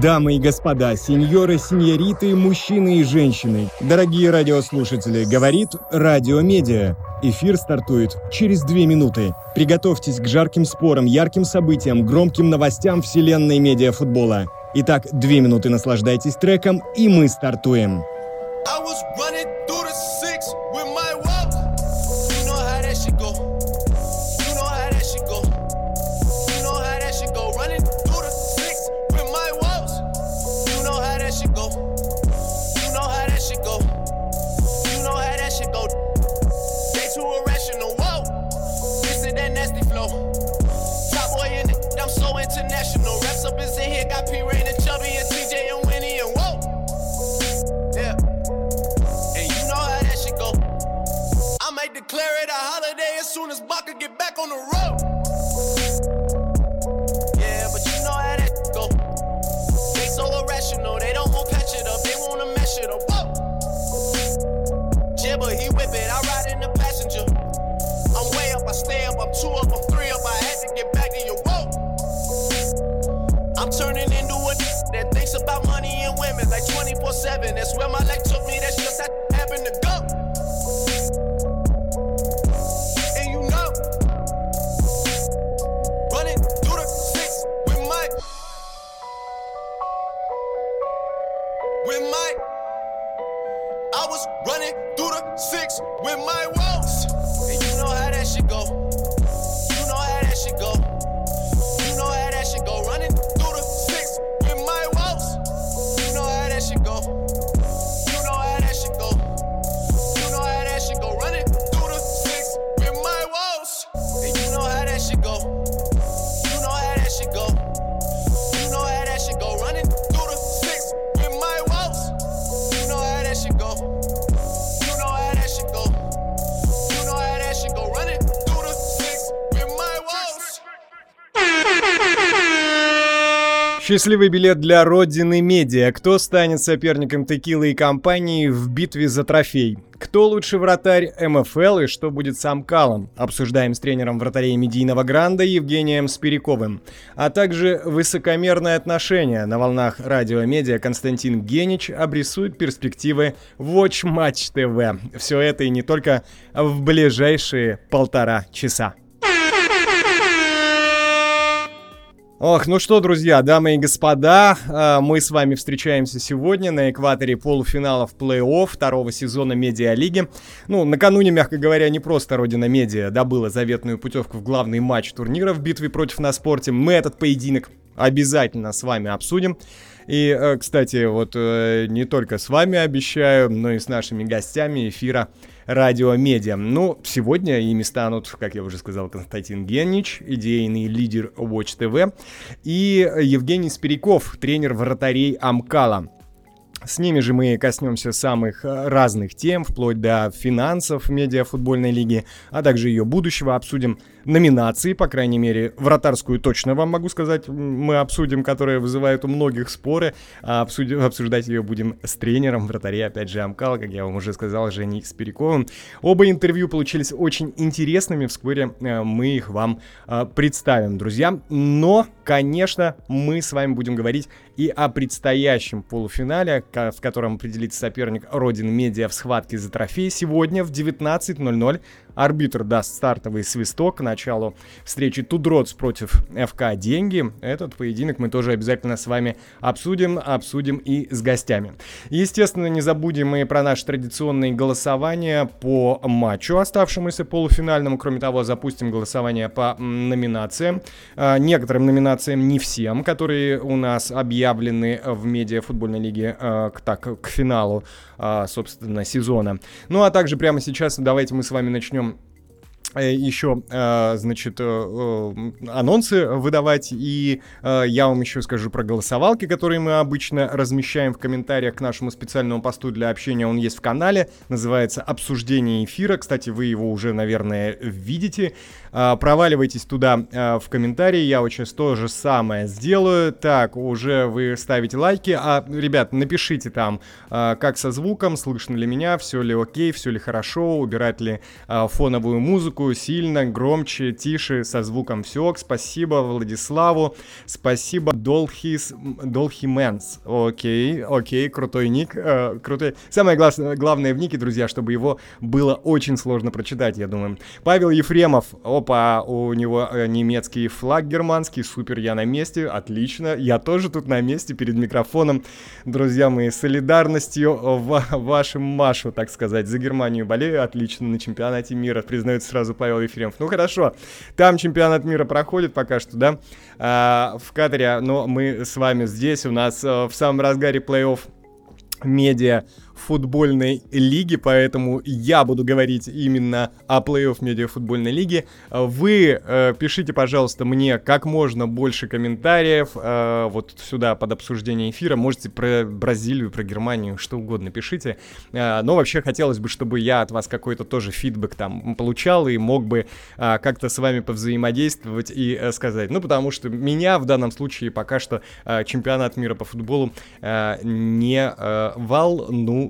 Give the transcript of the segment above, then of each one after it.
Дамы и господа, сеньоры, сеньориты, мужчины и женщины, дорогие радиослушатели, говорит Радиомедиа. Эфир стартует через две минуты. Приготовьтесь к жарким спорам, ярким событиям, громким новостям вселенной медиафутбола. Итак, две минуты наслаждайтесь треком, и мы стартуем. I was running Счастливый билет для Родины Медиа. Кто станет соперником Текилы и компании в битве за трофей? Кто лучший вратарь МФЛ и что будет с Амкалом? Обсуждаем с тренером вратарей медийного гранда Евгением Спиряковым. А также высокомерное отношение на волнах радиомедиа Константин Генич обрисует перспективы Watch Match TV. Все это и не только в ближайшие полтора часа. Ох, ну что, друзья, дамы и господа, э, мы с вами встречаемся сегодня на экваторе полуфиналов плей-офф второго сезона Медиалиги. Ну, накануне, мягко говоря, не просто Родина Медиа добыла заветную путевку в главный матч турнира в битве против на спорте. Мы этот поединок обязательно с вами обсудим. И, э, кстати, вот э, не только с вами обещаю, но и с нашими гостями эфира радиомедиа. Ну, сегодня ими станут, как я уже сказал, Константин Геннич, идейный лидер Watch TV, и Евгений Спиряков, тренер вратарей Амкала. С ними же мы коснемся самых э, разных тем, вплоть до финансов медиафутбольной лиги, а также ее будущего. Обсудим номинации, по крайней мере, вратарскую точно вам могу сказать, мы обсудим, которая вызывает у многих споры. А обсудим, обсуждать ее будем с тренером вратарей, опять же, Амкал, как я вам уже сказал, Женей Спиряковым. Оба интервью получились очень интересными, вскоре э, мы их вам э, представим, друзья. Но, конечно, мы с вами будем говорить и о предстоящем полуфинале, в котором определится соперник Родин Медиа в схватке за трофей. Сегодня в 19.00 Арбитр даст стартовый свисток к началу встречи Тудротс против ФК Деньги. Этот поединок мы тоже обязательно с вами обсудим, обсудим и с гостями. Естественно, не забудем и про наше традиционное голосование по матчу, оставшемуся полуфинальному. Кроме того, запустим голосование по номинациям. А, некоторым номинациям, не всем, которые у нас объявлены в медиа футбольной лиге а, к, так, к финалу, собственно, сезона. Ну а также прямо сейчас давайте мы с вами начнем еще, э, значит, э, анонсы выдавать, и я вам еще скажу про голосовалки, которые мы обычно размещаем в комментариях к нашему специальному посту для общения, он есть в канале, называется «Обсуждение эфира», кстати, вы его уже, наверное, видите, проваливайтесь туда в комментарии, я сейчас то же самое сделаю, так, уже вы ставите лайки, а, ребят, напишите там, как со звуком, слышно ли меня, все ли окей, все ли хорошо, убирать ли фоновую музыку, музыку сильно, громче, тише, со звуком все. Спасибо Владиславу, спасибо Долхис, Долхименс. Окей, окей, крутой ник, э, крутой. Самое главное, главное в нике, друзья, чтобы его было очень сложно прочитать, я думаю. Павел Ефремов, опа, у него э, немецкий флаг германский, супер, я на месте, отлично. Я тоже тут на месте перед микрофоном. Друзья мои, солидарностью в вашем Машу, так сказать, за Германию болею, отлично, на чемпионате мира, признается сразу Павел Ефремов. Ну хорошо, там чемпионат мира проходит пока что, да, а, в Катаре, но мы с вами здесь, у нас а, в самом разгаре плей-офф медиа футбольной лиги, поэтому я буду говорить именно о плей-офф медиа лиги. Вы э, пишите, пожалуйста, мне как можно больше комментариев э, вот сюда под обсуждение эфира. Можете про Бразилию, про Германию, что угодно пишите. Э, но вообще хотелось бы, чтобы я от вас какой-то тоже фидбэк там получал и мог бы э, как-то с вами повзаимодействовать и э, сказать. Ну, потому что меня в данном случае пока что э, чемпионат мира по футболу э, не э, волнует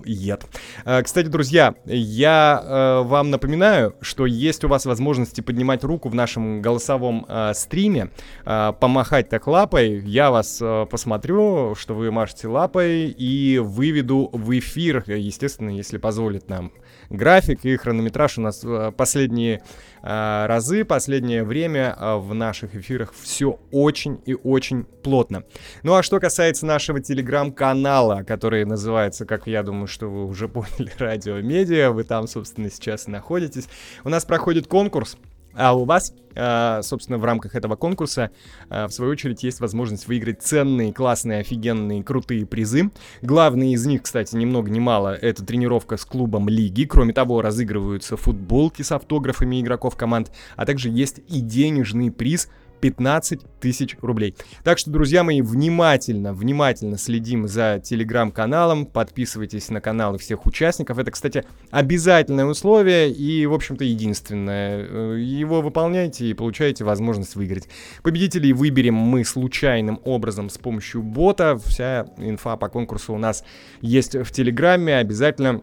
Э, кстати, друзья, я э, вам напоминаю, что есть у вас возможности поднимать руку в нашем голосовом э, стриме, помахать так лапой, я вас посмотрю, что вы машете лапой и выведу в эфир, естественно, если позволит нам график и хронометраж у нас последние Э, разы последнее время э, в наших эфирах все очень и очень плотно. Ну а что касается нашего телеграм-канала, который называется, как я думаю, что вы уже поняли, Радио Медиа, вы там, собственно, сейчас и находитесь, у нас проходит конкурс, а у вас а, собственно, в рамках этого конкурса, а, в свою очередь, есть возможность выиграть ценные, классные, офигенные, крутые призы. Главные из них, кстати, ни много ни мало, это тренировка с клубом лиги. Кроме того, разыгрываются футболки с автографами игроков команд, а также есть и денежный приз — 15 тысяч рублей. Так что, друзья мои, внимательно, внимательно следим за телеграм-каналом, подписывайтесь на каналы всех участников. Это, кстати, обязательное условие и, в общем-то, единственное. Э, его выполняйте и получаете возможность выиграть. Победителей выберем мы случайным образом с помощью бота. Вся инфа по конкурсу у нас есть в Телеграме. Обязательно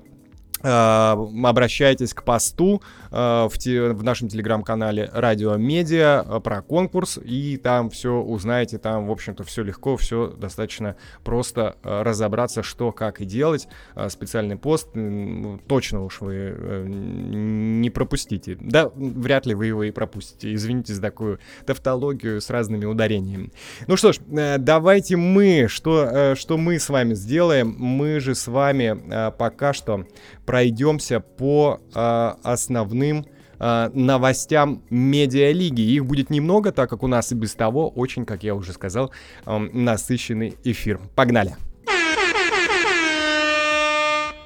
Э, обращайтесь к посту в, те, в нашем телеграм-канале Радио Медиа э, про конкурс, и там все узнаете, там, в общем-то, все легко, все достаточно просто разобраться, что, как и делать. Специальный пост, точно уж вы не пропустите. Да, вряд ли вы его и пропустите. Извините за такую тавтологию с разными ударениями. Ну что ж, давайте мы, что, что мы с вами сделаем? Мы же с вами пока что пройдемся по э, основным э, новостям медиалиги. Их будет немного, так как у нас и без того очень, как я уже сказал, э, насыщенный эфир. Погнали!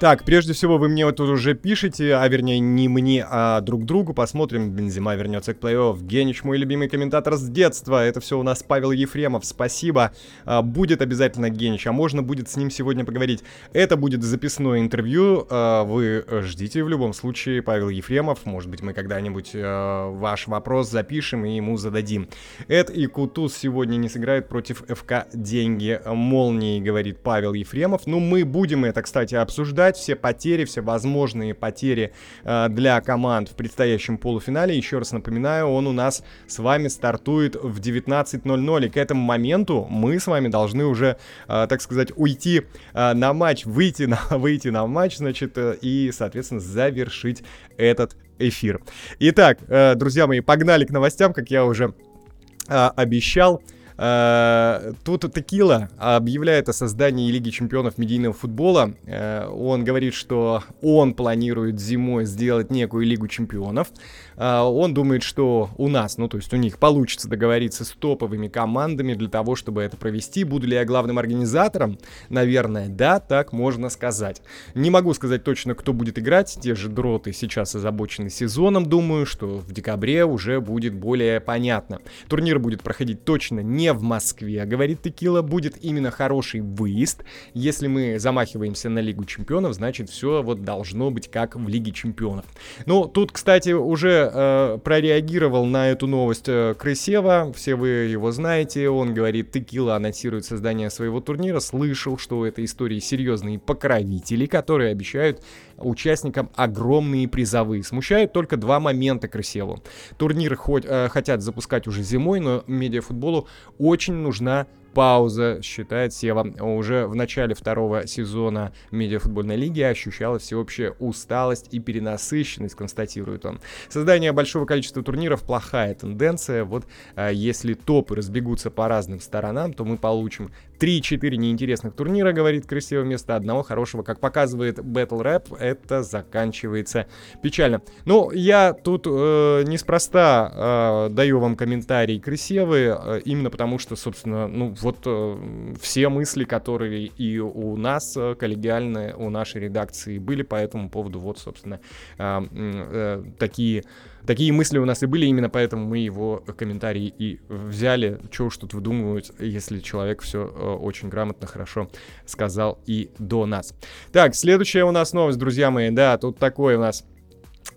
Так, прежде всего, вы мне вот тут уже пишете, а вернее не мне, а друг другу. Посмотрим, Бензима вернется к плей-офф. Генич, мой любимый комментатор с детства. Это все у нас Павел Ефремов, спасибо. А, будет обязательно Генич, а можно будет с ним сегодня поговорить. Это будет записное интервью, а, вы ждите в любом случае Павел Ефремов. Может быть, мы когда-нибудь а, ваш вопрос запишем и ему зададим. Эд и Кутуз сегодня не сыграют против ФК Деньги Молнии, говорит Павел Ефремов. Ну, мы будем это, кстати, обсуждать обсуждать все потери, все возможные потери э, для команд в предстоящем полуфинале. Еще раз напоминаю, он у нас с вами стартует в 19.00. И к этому моменту мы с вами должны уже, э, так сказать, уйти э, на матч, выйти на, выйти на матч, значит, и, соответственно, завершить этот эфир. Итак, друзья мои, погнали к новостям, как я уже обещал. Э, тут Текила объявляет о создании Лиги чемпионов медийного футбола. Э, он говорит, что он планирует зимой сделать некую Лигу чемпионов. Э, он думает, что у нас, ну то есть у них получится договориться с топовыми командами для того, чтобы это провести. Буду ли я главным организатором? Наверное, да, так можно сказать. Не могу сказать точно, кто будет играть. Те же дроты сейчас озабочены сезоном. Думаю, что в декабре уже будет более понятно. Турнир будет проходить точно не не в Москве. Говорит Текила, будет именно хороший выезд. Если мы замахиваемся на Лигу Чемпионов, значит все вот должно быть как в Лиге Чемпионов. Ну, тут, кстати, уже э, прореагировал на эту новость э, Крысева. Все вы его знаете. Он говорит, Текила анонсирует создание своего турнира. Слышал, что у этой истории серьезные покровители, которые обещают участникам огромные призовые. Смущает только два момента Крысеву. Турниры хоть, э, хотят запускать уже зимой, но медиафутболу очень нужна пауза, считает Сева. Уже в начале второго сезона медиафутбольной лиги ощущалась всеобщая усталость и перенасыщенность, констатирует он. Создание большого количества турниров плохая тенденция. Вот а, если топы разбегутся по разным сторонам, то мы получим 3-4 неинтересных турнира, говорит красиво, вместо одного хорошего. Как показывает Battle Rap, это заканчивается печально. Ну, я тут э, неспроста э, даю вам комментарий красивые, э, именно потому что, собственно, ну, вот э, все мысли, которые и у нас э, коллегиальные, у нашей редакции были по этому поводу, вот, собственно, э, э, такие такие мысли у нас и были, именно поэтому мы его комментарии и взяли. Чего уж тут выдумывать, если человек все э, очень грамотно, хорошо сказал и до нас. Так, следующая у нас новость, друзья мои, да, тут такой у нас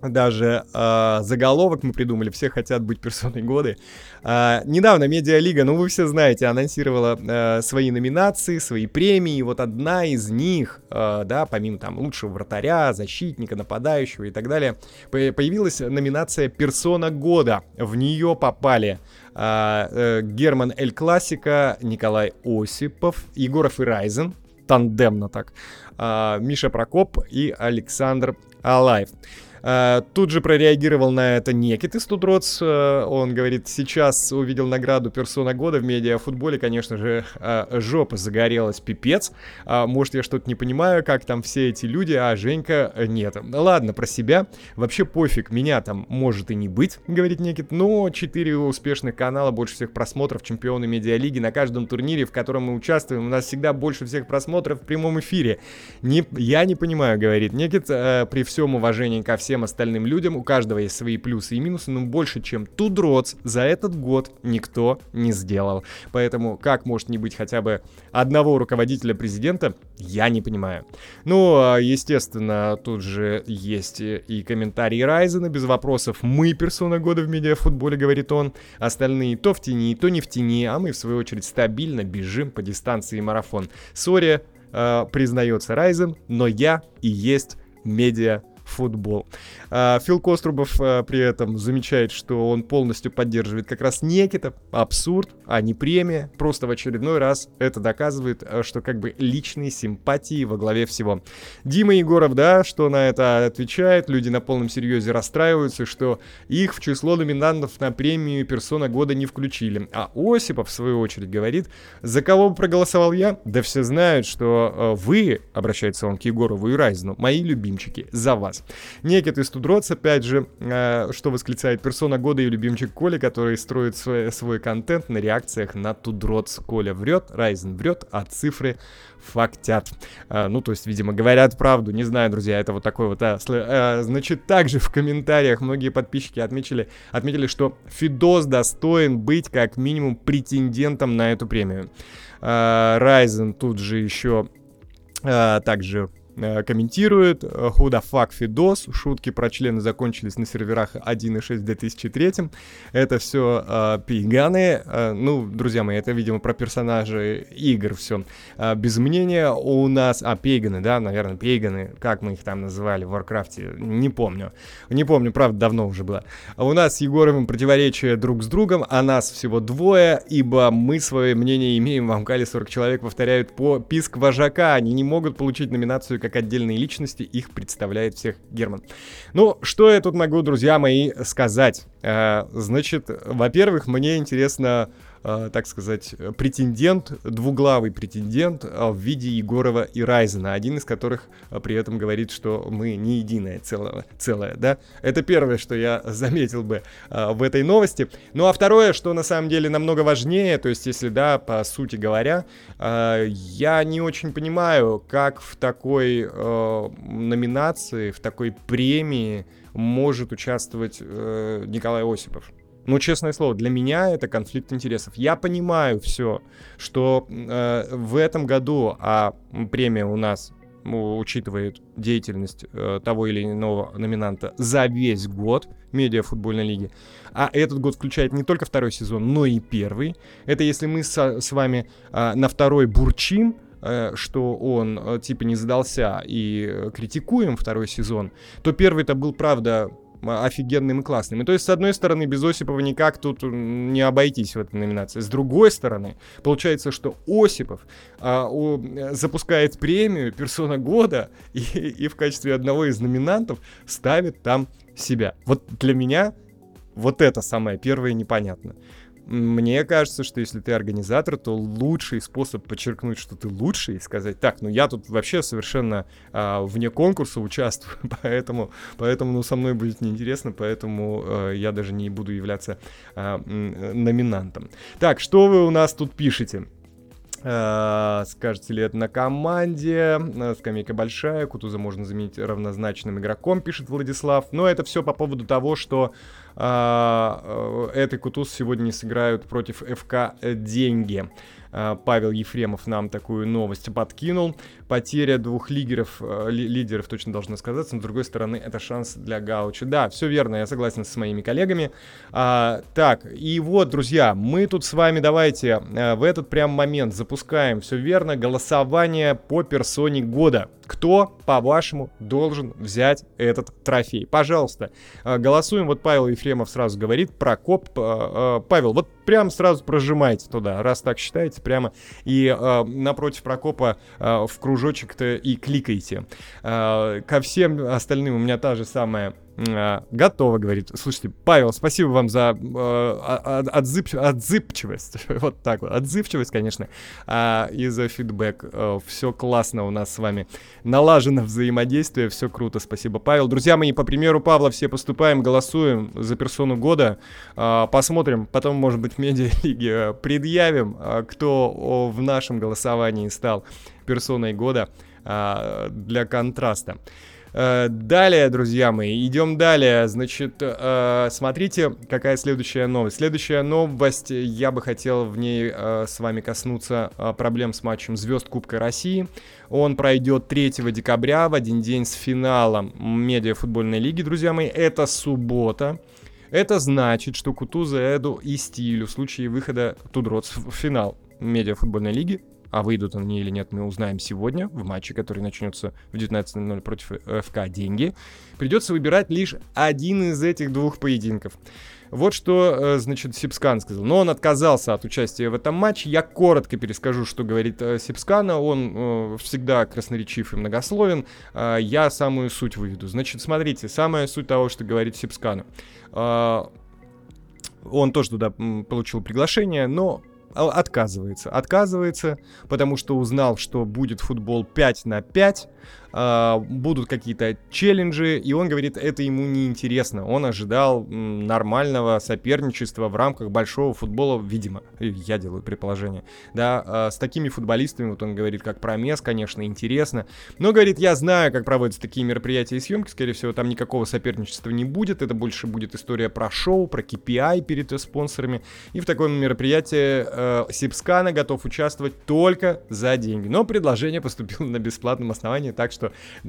даже э, заголовок мы придумали, все хотят быть персоной года. Э, недавно Медиалига, ну вы все знаете, анонсировала э, свои номинации, свои премии. Вот одна из них, э, да, помимо там лучшего вратаря, защитника, нападающего и так далее, появилась номинация персона года. В нее попали э, э, Герман Эль Классика, Николай Осипов, Егоров и Райзен, тандемно так, э, Миша Прокоп и Александр Алаев. Uh, тут же прореагировал на это Некит из Тудроц. Uh, он говорит, сейчас увидел награду персона года в медиафутболе. Конечно же, uh, жопа загорелась, пипец. Может, я что-то не понимаю, как там все эти люди, а Женька нет. Ладно, про себя. Вообще пофиг, меня там может и не быть, говорит Некит. Но 4 успешных канала, больше всех просмотров, чемпионы медиалиги. На каждом турнире, в котором мы участвуем, у нас всегда больше всех просмотров в прямом эфире. Не, я не понимаю, говорит Никит, при всем уважении ко всем всем остальным людям, у каждого есть свои плюсы и минусы, но больше, чем 2DROTS за этот год никто не сделал. Поэтому как может не быть хотя бы одного руководителя президента, я не понимаю. Ну, а, естественно, тут же есть и комментарии Райзена, без вопросов. Мы персона года в медиафутболе, говорит он. Остальные то в тени, то не в тени, а мы, в свою очередь, стабильно бежим по дистанции марафон. Sorry, э, признается Райзен, но я и есть медиа футбол. А, Фил Кострубов а, при этом замечает, что он полностью поддерживает как раз Некита. Абсурд, а не премия. Просто в очередной раз это доказывает, а, что как бы личные симпатии во главе всего. Дима Егоров, да, что на это отвечает. Люди на полном серьезе расстраиваются, что их в число номинантов на премию персона года не включили. А Осипов, в свою очередь, говорит, за кого проголосовал я? Да все знают, что вы, обращается он к Егорову и Райзну, мои любимчики, за вас раз. Некит из Тудроц, опять же, э, что восклицает персона года и любимчик Коля, который строит свой, свой контент на реакциях на Тудроц. Коля врет, Райзен врет, а цифры фактят. А, ну, то есть, видимо, говорят правду. Не знаю, друзья, это вот такой вот... А, а, значит, также в комментариях многие подписчики отметили, отметили, что Фидос достоин быть как минимум претендентом на эту премию. Райзен тут же еще также Э, комментирует Who the fuck Fidos, шутки про члены закончились на серверах 1.6 в 2003 это все э, пейганы, э, ну, друзья мои, это, видимо, про персонажей игр все. Э, без мнения у нас, а, пейганы, да, наверное, пейганы, как мы их там называли в Варкрафте, не помню, не помню, правда, давно уже было. У нас с Егоровым противоречие друг с другом, а нас всего двое, ибо мы свое мнение имеем, в Амкале 40 человек повторяют по писк вожака, они не могут получить номинацию как отдельные личности, их представляет всех Герман. Ну, что я тут могу, друзья мои, сказать? Э, значит, во-первых, мне интересно так сказать, претендент, двуглавый претендент э, в виде Егорова и Райзена, один из которых э, при этом говорит, что мы не единое целое, целое, да. Это первое, что я заметил бы э, в этой новости. Ну а второе, что на самом деле намного важнее, то есть если, да, по сути говоря, я не очень понимаю, как в такой номинации, в такой премии может участвовать Николай Осипов. Ну, честное слово, для меня это конфликт интересов. Я понимаю все, что э, в этом году, а премия у нас учитывает деятельность э, того или иного номинанта за весь год медиа футбольной лиги. А этот год включает не только второй сезон, но и первый. Это если мы со, с вами э, на второй бурчим, э, что он э, типа не задался и э, критикуем второй сезон, то первый это был, правда, офигенным и классным. И то есть, с одной стороны, без Осипова никак тут не обойтись в этой номинации. С другой стороны, получается, что Осипов а, у, запускает премию «Персона года» и, и в качестве одного из номинантов ставит там себя. Вот для меня вот это самое первое непонятно. Мне кажется, что если ты организатор, то лучший способ подчеркнуть, что ты лучший, и сказать, так, ну я тут вообще совершенно а, вне конкурса участвую, поэтому, поэтому ну, со мной будет неинтересно, поэтому а, я даже не буду являться а, номинантом. Так, что вы у нас тут пишете? Uh, скажете ли это на команде? Uh, скамейка большая, Кутуза можно заменить равнозначным игроком, пишет Владислав. Но это все по поводу того, что uh, этой Кутуз сегодня не сыграют против ФК «Деньги». Э, Павел Ефремов нам такую новость подкинул. Потеря двух лидеров, э, лидеров точно должна сказаться, но с другой стороны это шанс для Гауча. Да, все верно, я согласен с моими коллегами. А, так, и вот, друзья, мы тут с вами давайте э, в этот прям момент запускаем, все верно, голосование по персоне года. Кто, по-вашему, должен взять этот трофей? Пожалуйста, голосуем. Вот Павел Ефремов сразу говорит, Прокоп. Павел, вот прям сразу прожимайте туда, раз так считаете, прямо и напротив Прокопа в кружочек-то и кликайте. Ко всем остальным у меня та же самая а, готово, говорит. Слушайте, Павел, спасибо вам за э, отзып, отзывчивость. вот так вот. Отзывчивость, конечно, э, и за фидбэк. Э, все классно у нас с вами. Налажено взаимодействие, все круто. Спасибо, Павел. Друзья мои, по примеру Павла все поступаем, голосуем за персону года. Э, посмотрим, потом, может быть, в медиалиге предъявим, э, кто в нашем голосовании стал персоной года э, для контраста. Э, далее, друзья мои, идем далее. Значит, э, смотрите, какая следующая новость. Следующая новость, я бы хотел в ней э, с вами коснуться проблем с матчем звезд Кубка России. Он пройдет 3 декабря в один день с финалом медиафутбольной лиги, друзья мои. Это суббота. Это значит, что Кутуза, Эду и Стилю в случае выхода 2DROTS в финал медиафутбольной лиги а выйдут они или нет, мы узнаем сегодня в матче, который начнется в 19.00 против ФК «Деньги». Придется выбирать лишь один из этих двух поединков. Вот что, э, значит, Сибскан сказал. Но он отказался от участия в этом матче. Я коротко перескажу, что говорит э, Сибскана. Он э, всегда красноречив и многословен. Я самую суть выведу. Значит, смотрите, самая суть того, что говорит Сипскана. Он тоже туда получил приглашение, но отказывается. Отказывается, потому что узнал, что будет футбол 5 на 5, э, будут какие-то челленджи, и он говорит, это ему не интересно. Он ожидал нормального соперничества в рамках большого футбола, видимо, я делаю предположение, да, э, с такими футболистами, вот он говорит, как Промес, конечно, интересно, но говорит, я знаю, как проводятся такие мероприятия и съемки, скорее всего, там никакого соперничества не будет, это больше будет история про шоу, про KPI перед спонсорами, и в таком мероприятии э, Сипскана готов участвовать только за деньги, но предложение поступило на бесплатном основании, так что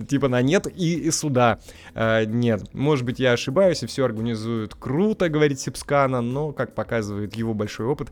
типа на нет и, и суда э, нет. Может быть, я ошибаюсь, и все организуют круто, говорит Сипскана, но, как показывает его большой опыт,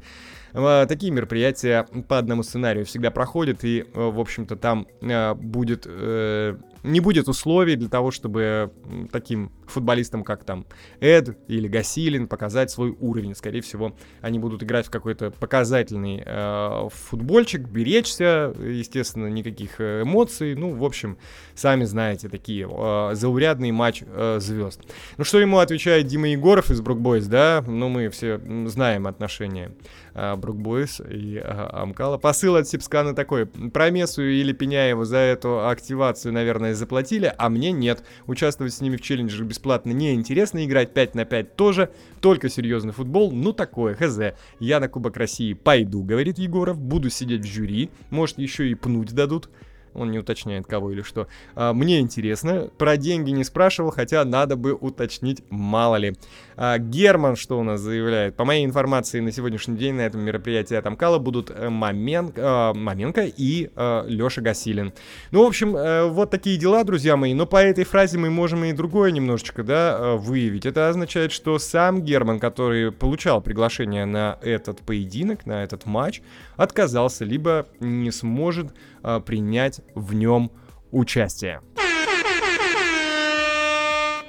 э, такие мероприятия по одному сценарию всегда проходят, и, э, в общем-то, там э, будет э, не будет условий для того, чтобы таким футболистам, как там Эд или Гасилин, показать свой уровень. Скорее всего, они будут играть в какой-то показательный э, футбольчик, беречься, естественно, никаких э, эмоций. Ну, в общем, сами знаете, такие э, заурядный матч э, звезд. Ну, что ему отвечает Дима Егоров из Брукбойс, да? Ну, мы все знаем отношения э, Брукбойс и э, Амкала. Посыл от Сипскана такой. Про Месу или Пеняева за эту активацию, наверное, заплатили, а мне нет. Участвовать с ними в челленджах бесплатно неинтересно, играть 5 на 5 тоже, только серьезный футбол, ну такое, хз. Я на Кубок России пойду, говорит Егоров, буду сидеть в жюри, может еще и пнуть дадут. Он не уточняет кого или что. А, мне интересно, про деньги не спрашивал, хотя надо бы уточнить, мало ли. А, Герман что у нас заявляет? По моей информации, на сегодняшний день на этом мероприятии Атамкала будут э, Мамен, э, Маменко и э, Леша Гасилин. Ну, в общем, э, вот такие дела, друзья мои. Но по этой фразе мы можем и другое немножечко, да, э, выявить. Это означает, что сам Герман, который получал приглашение на этот поединок, на этот матч, отказался, либо не сможет э, принять в нем участие.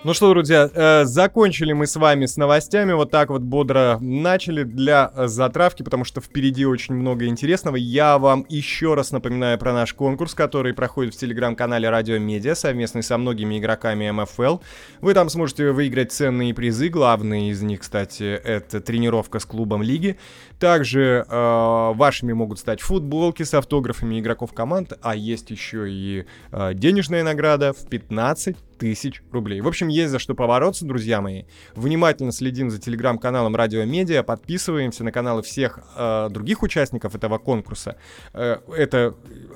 Ну что, друзья, э, закончили мы с вами с новостями. Вот так вот бодро начали для затравки, потому что впереди очень много интересного. Я вам еще раз напоминаю про наш конкурс, который проходит в телеграм-канале Радио Медиа, совместный со многими игроками МФЛ. Вы там сможете выиграть ценные призы. Главный из них, кстати, это тренировка с клубом лиги. Также э, вашими могут стать футболки с автографами игроков команд, а есть еще и э, денежная награда в 15 тысяч рублей. В общем, есть за что побороться, друзья мои. Внимательно следим за телеграм-каналом Радио Медиа, подписываемся на каналы всех э, других участников этого конкурса. Э, это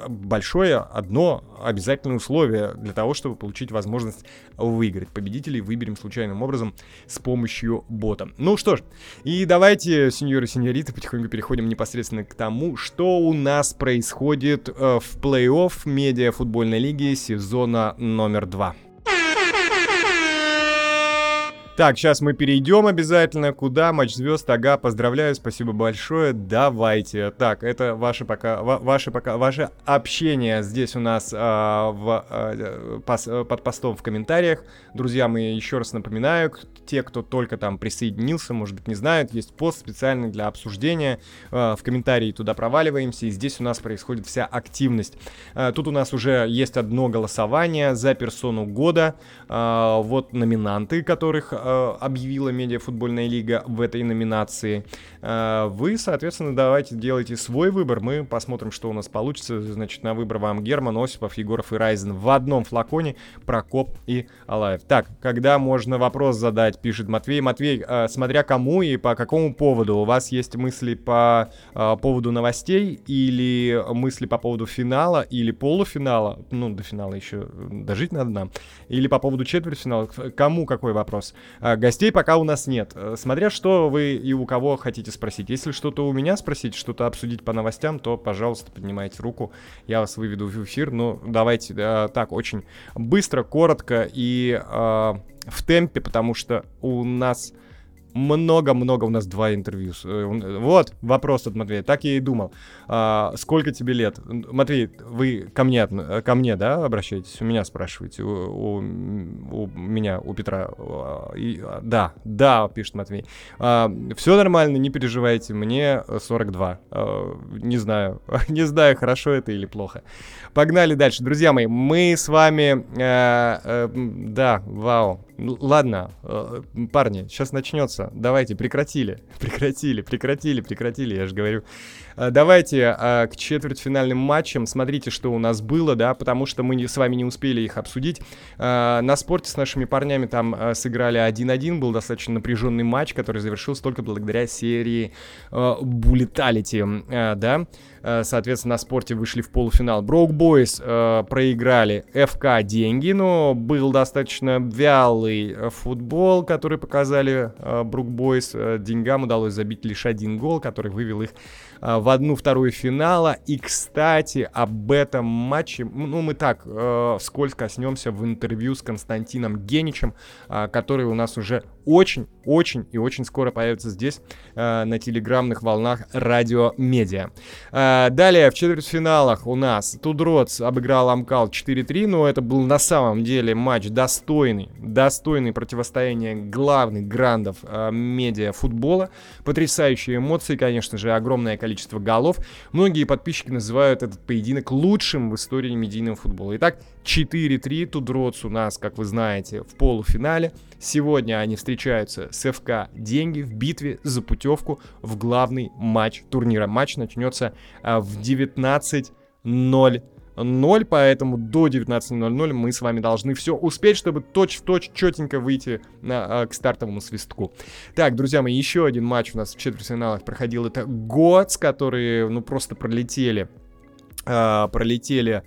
большое одно обязательное условие для того, чтобы получить возможность выиграть. Победителей выберем случайным образом с помощью бота. Ну что ж, и давайте, сеньоры и сеньориты, потихоньку переходим непосредственно к тому, что у нас происходит э, в плей-офф медиа футбольной лиги сезона номер два. Так, сейчас мы перейдем обязательно. Куда? Матч звезд. Ага, поздравляю, спасибо большое. Давайте. Так, это ваше пока, ваше пока, ваше общение здесь у нас а, в, а, пос, под постом в комментариях. Друзья, мы еще раз напоминаю, те, кто только там присоединился, может быть, не знают, есть пост специальный для обсуждения. А, в комментарии туда проваливаемся, и здесь у нас происходит вся активность. А, тут у нас уже есть одно голосование за персону года. А, вот номинанты, которых а, объявила медиафутбольная лига в этой номинации. Э, вы, соответственно, давайте делайте свой выбор. Мы посмотрим, что у нас получится. Значит, на выбор вам Герман, Осипов, Егоров и Райзен в одном флаконе, Прокоп и Алаев. Так, когда можно вопрос задать, пишет Матвей. Матвей, э, смотря кому и по какому поводу. У вас есть мысли по поводу новостей или мысли по поводу финала или полуфинала? Ну, до финала еще дожить надо нам. Или по поводу четвертьфинала? Кому какой вопрос? А, гостей пока у нас нет. Э, смотря что вы и у кого хотите спросить. Если что-то у меня спросить, что-то обсудить по новостям, то, пожалуйста, поднимайте руку, я вас выведу в эфир. Ну, давайте так, очень быстро, коротко и э, в темпе, потому что у нас много-много у нас два интервью. Э, вот вопрос от Матвея. Так я и думал. А, сколько тебе лет? Матвей, вы ко мне, ко мне, да, обращаетесь? У меня спрашиваете. У, у, у меня, у Петра. И, да, да, пишет Матвей. А, все нормально, не переживайте. Мне 42. А, не знаю, не знаю, хорошо это или плохо. Погнали дальше. Друзья мои, мы с вами... А, а, да, вау. Ладно, э, парни, сейчас начнется. Давайте, прекратили, прекратили, прекратили, прекратили, я же говорю. Э, давайте э, к четвертьфинальным матчам. Смотрите, что у нас было, да, потому что мы с вами не успели их обсудить. На спорте с нашими парнями там сыграли 1-1. Был достаточно напряженный матч, который завершился только благодаря серии Буллеталити, да. Соответственно, на спорте вышли в полуфинал. Броук Бойс проиграли ФК деньги, но был достаточно вялый э, футбол, который показали э, Брук Бойс. Э, деньгам удалось забить лишь один гол, который вывел их Э, в одну-вторую финала. И, кстати, об этом матче, ну, мы так э, вскользь коснемся в интервью с Константином Геничем, э, который у нас уже очень-очень и очень скоро появится здесь э, на телеграммных волнах радио медиа. Э, далее в четвертьфиналах у нас Тудроц обыграл Амкал 4-3, но это был на самом деле матч достойный, достойный противостояния главных грандов э, медиа футбола. Потрясающие эмоции, конечно же, огромное количество количество голов. Многие подписчики называют этот поединок лучшим в истории медийного футбола. Итак, 4-3. Тудроц у нас, как вы знаете, в полуфинале. Сегодня они встречаются с ФК «Деньги» в битве за путевку в главный матч турнира. Матч начнется а, в 19.00 0, поэтому до 19.00 мы с вами должны все успеть, чтобы точь-в-точь четенько выйти на, а, к стартовому свистку. Так, друзья мои, еще один матч у нас в четвертьфиналах проходил. Это Готс, которые, ну, просто пролетели, э, пролетели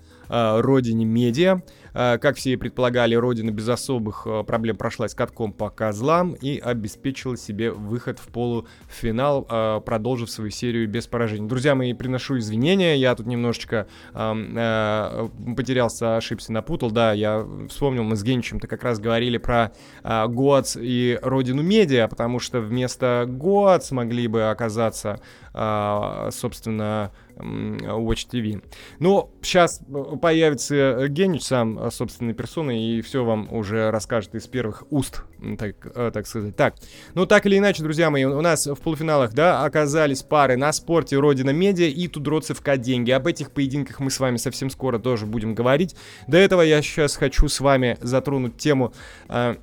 родине медиа. Э, как все и предполагали, Родина без особых э, проблем прошлась катком по козлам и обеспечила себе выход в полуфинал, э, продолжив свою серию без поражений. Друзья мои, приношу извинения, я тут немножечко потерялся, ошибся, напутал. Да, я вспомнил, мы с Генчем-то как раз говорили про Гоац и Родину Медиа, потому что вместо Гоац могли бы оказаться, собственно, Watch TV. Но сейчас появится Генич сам Э, собственной персоной и все вам уже расскажет из первых уст, так, э, так сказать. Так, ну так или иначе, друзья мои, у нас в полуфиналах, да, оказались пары на спорте Родина Медиа и Тудроцев Деньги. Об этих поединках мы с вами совсем скоро тоже будем говорить. До этого я сейчас хочу с вами затронуть тему... Э,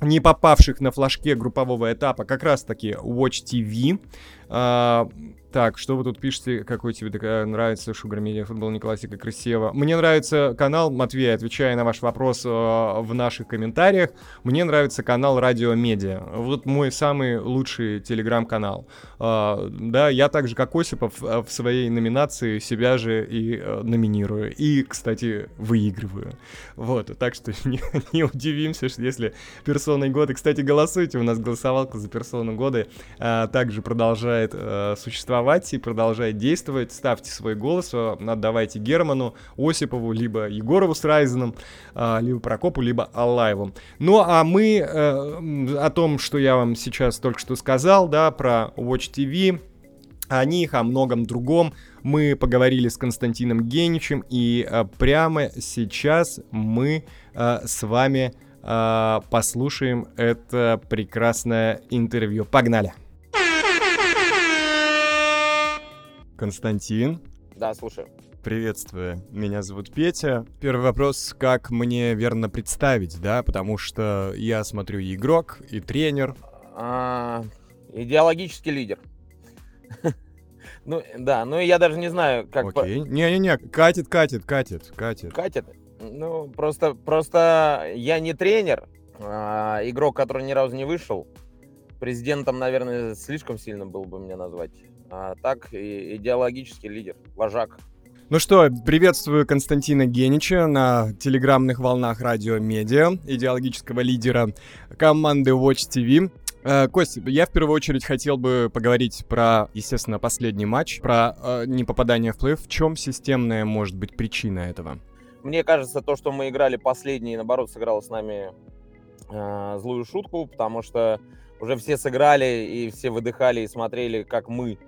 не попавших на флажке группового этапа, как раз таки Watch TV. Э, так, что вы тут пишете? Какой тебе такая нравится Шугар Медиа, футбол не классика, красиво? Мне нравится канал, Матвей, отвечая на ваш вопрос э, в наших комментариях, мне нравится канал Радио Медиа. Вот мой самый лучший телеграм-канал. Э, да, я так же, как Осипов, э, в своей номинации себя же и э, номинирую. И, кстати, выигрываю. Вот, так что не, не удивимся, что если персоной года... Кстати, голосуйте, у нас голосовалка за персону года э, также продолжает э, существовать и продолжает действовать. Ставьте свой голос, э, отдавайте Герману, Осипову, либо Егорову с Райзеном, а, либо Прокопу, либо Аллаеву. Ну, а мы э, о том, что я вам сейчас только что сказал, да, про Watch TV, о них, о многом другом мы поговорили с Константином Геничем, и э, прямо сейчас мы с вами послушаем это прекрасное интервью. Погнали! Константин. Да, слушаю. Приветствую, меня зовут Петя. Первый вопрос, как мне верно представить, да, потому что я смотрю и игрок, и тренер. А, идеологический лидер. Ну, да, ну я даже не знаю, как... Окей, не-не-не, катит, катит, катит, катит. Катит? Ну, просто, просто я не тренер, а игрок, который ни разу не вышел. Президентом, наверное, слишком сильно было бы меня назвать а так и идеологический лидер, вожак. Ну что, приветствую Константина Генича на телеграмных волнах радио Медиа, идеологического лидера команды Watch TV. Э, Костя, я в первую очередь хотел бы поговорить про, естественно, последний матч, про э, непопадание в плей В чем системная может быть причина этого? Мне кажется, то, что мы играли последний, наоборот, сыграло с нами э, злую шутку, потому что уже все сыграли и все выдыхали и смотрели, как мы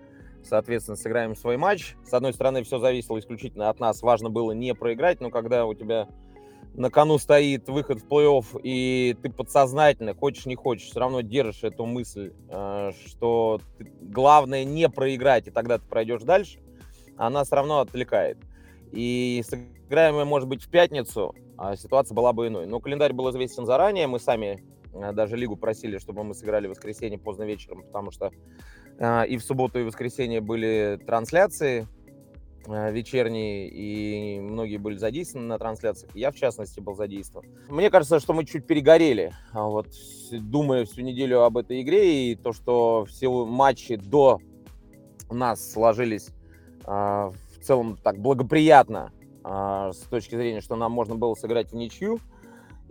соответственно, сыграем свой матч. С одной стороны, все зависело исключительно от нас. Важно было не проиграть, но когда у тебя на кону стоит выход в плей-офф, и ты подсознательно, хочешь не хочешь, все равно держишь эту мысль, э, что главное не проиграть, и тогда ты пройдешь дальше, она все равно отвлекает. И сыграем мы, может быть, в пятницу, а ситуация была бы иной. Но календарь был известен заранее, мы сами э, даже лигу просили, чтобы мы сыграли в воскресенье поздно вечером, потому что а, и в субботу, и в воскресенье были трансляции а, вечерние, и многие были задействованы на трансляциях. Я, в частности, был задействован. Мне кажется, что мы чуть перегорели, а вот, думая всю неделю об этой игре, и то, что все матчи до нас сложились в целом так благоприятно с точки зрения, что нам можно было сыграть в ничью.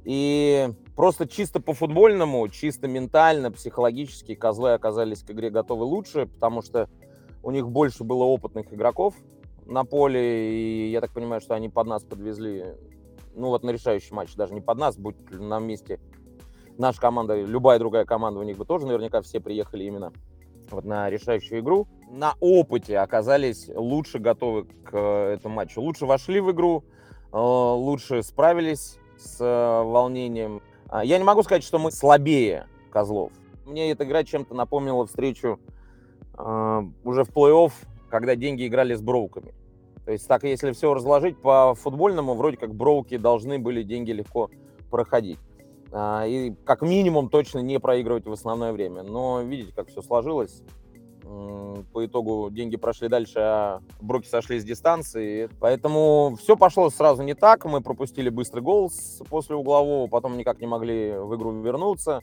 И просто чисто по футбольному, чисто ментально, психологически козлы оказались к игре готовы лучше, потому что у них больше было опытных игроков на поле, и я так понимаю, что они под нас подвезли, ну вот на решающий матч, даже не под нас, будь на месте наша команда, любая другая команда, у них бы тоже наверняка все приехали именно вот на решающую игру. На опыте оказались лучше готовы к этому матчу. Лучше вошли в игру, э, лучше справились с э, волнением. А, я не могу сказать, что мы слабее Козлов. Мне эта игра чем-то напомнила встречу э, уже в плей-офф, когда деньги играли с броуками. То есть так, если все разложить по футбольному, вроде как броуки должны были деньги легко проходить. Э, и как минимум точно не проигрывать в основное время. Но видите, как все сложилось по итогу деньги прошли дальше, а броки сошли с дистанции. Поэтому все пошло сразу не так. Мы пропустили быстрый гол после углового, потом никак не могли в игру вернуться.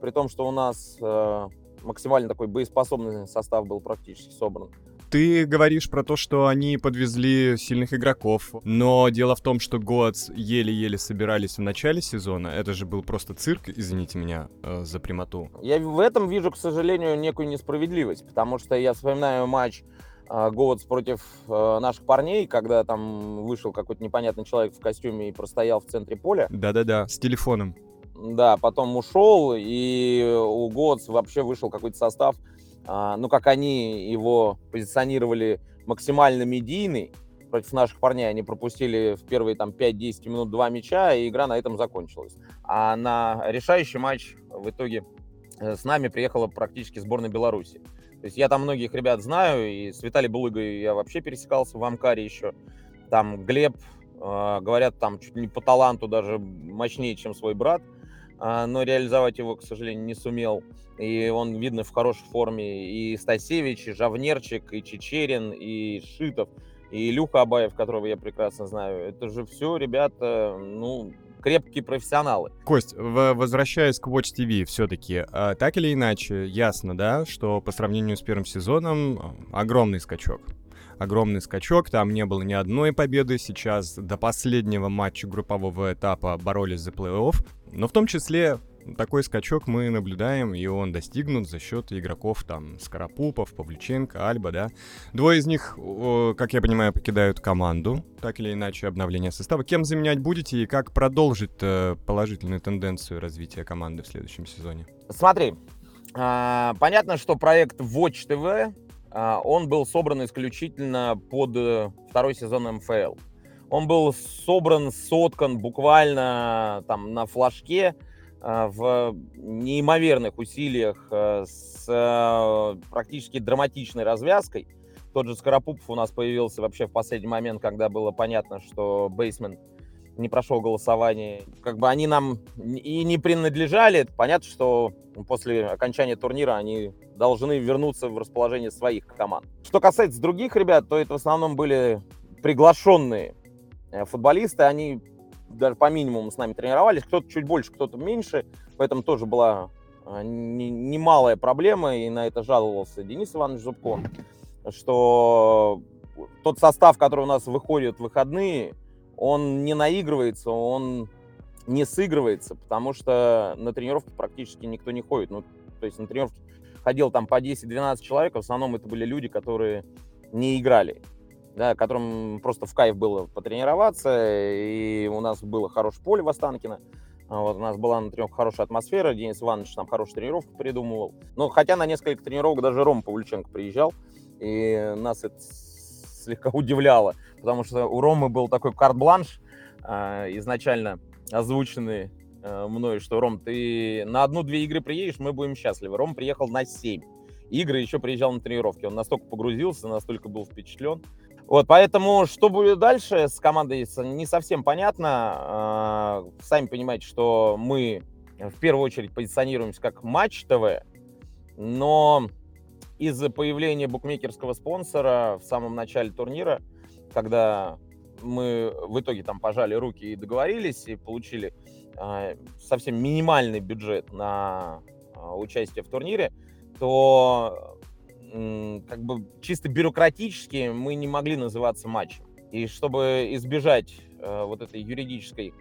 При том, что у нас э, максимально такой боеспособный состав был практически собран. Ты говоришь про то, что они подвезли сильных игроков, но дело в том, что Гоатс еле-еле собирались в начале сезона. Это же был просто цирк, извините меня э, за прямоту. Я в этом вижу, к сожалению, некую несправедливость, потому что я вспоминаю матч э, против э, наших парней, когда там вышел какой-то непонятный человек в костюме и простоял в центре поля. Да-да-да, с телефоном. Да, потом ушел, и у Гоатс вообще вышел какой-то состав ну, как они его позиционировали максимально медийный, против наших парней они пропустили в первые там 5-10 минут два мяча, и игра на этом закончилась. А на решающий матч в итоге э, с нами приехала практически сборная Беларуси. То есть я там многих ребят знаю, и с Виталием Булыгой я вообще пересекался в Амкаре еще. Там Глеб, э, говорят, там чуть не по таланту даже мощнее, чем свой брат. А, но реализовать его, к сожалению, не сумел. И он, видно, в хорошей форме. И Стасевич, и Жавнерчик, и Чечерин, и Шитов, и Илюха Абаев, которого я прекрасно знаю. Это же все ребята, ну, крепкие профессионалы. Кость, возвращаясь к Watch TV все-таки, а, так или иначе, ясно, да, что по сравнению с первым сезоном а, огромный скачок огромный скачок, там не было ни одной победы, сейчас до последнего матча группового этапа боролись за плей-офф, но в том числе такой скачок мы наблюдаем, и он достигнут за счет игроков там Скоропупов, Павлюченко, Альба, да. Двое из них, как я понимаю, покидают команду, так или иначе, обновление состава. Кем заменять будете и как продолжить э, положительную тенденцию развития команды в следующем сезоне? Смотри, а, понятно, что проект Watch TV он был собран исключительно под э, второй сезон МФЛ. Он был собран, соткан буквально там на флажке а, в неимоверных усилиях э, с э, практически драматичной развязкой. Тот же Скоропупов у нас появился вообще в последний момент, когда было понятно, что Бейсмен не прошел голосование. Как бы они нам и не принадлежали. Понятно, что после окончания турнира они должны вернуться в расположение своих команд. Что касается других ребят, то это в основном были приглашенные э, футболисты. Они даже по минимуму с нами тренировались. Кто-то чуть больше, кто-то меньше. Поэтому тоже была э, немалая проблема. И на это жаловался Денис Иванович Зубко. Что тот состав, который у нас выходит в выходные, он не наигрывается, он не сыгрывается, потому что на тренировке практически никто не ходит. Ну, то есть на тренировке ходил там по 10-12 человек, в основном это были люди, которые не играли, да, которым просто в кайф было потренироваться, и у нас было хорошее поле в Останкино, вот, у нас была на тренировке хорошая атмосфера, Денис Иванович там хорошую тренировку придумывал. Ну, хотя на несколько тренировок даже Рома Павлюченко приезжал, и нас это слегка удивляло, потому что у Ромы был такой карт-бланш, э, изначально озвученный э, мной, что Ром, ты на одну-две игры приедешь, мы будем счастливы. Ром приехал на 7 игры, еще приезжал на тренировки. Он настолько погрузился, настолько был впечатлен. Вот, поэтому что будет дальше с командой, не совсем понятно. Э, сами понимаете, что мы в первую очередь позиционируемся как матч ТВ, но из-за появления букмекерского спонсора в самом начале турнира, когда мы в итоге там пожали руки и договорились, и получили э, совсем минимальный бюджет на э, участие в турнире, то э, как бы чисто бюрократически мы не могли называться матчем. И чтобы избежать э, вот этой юридической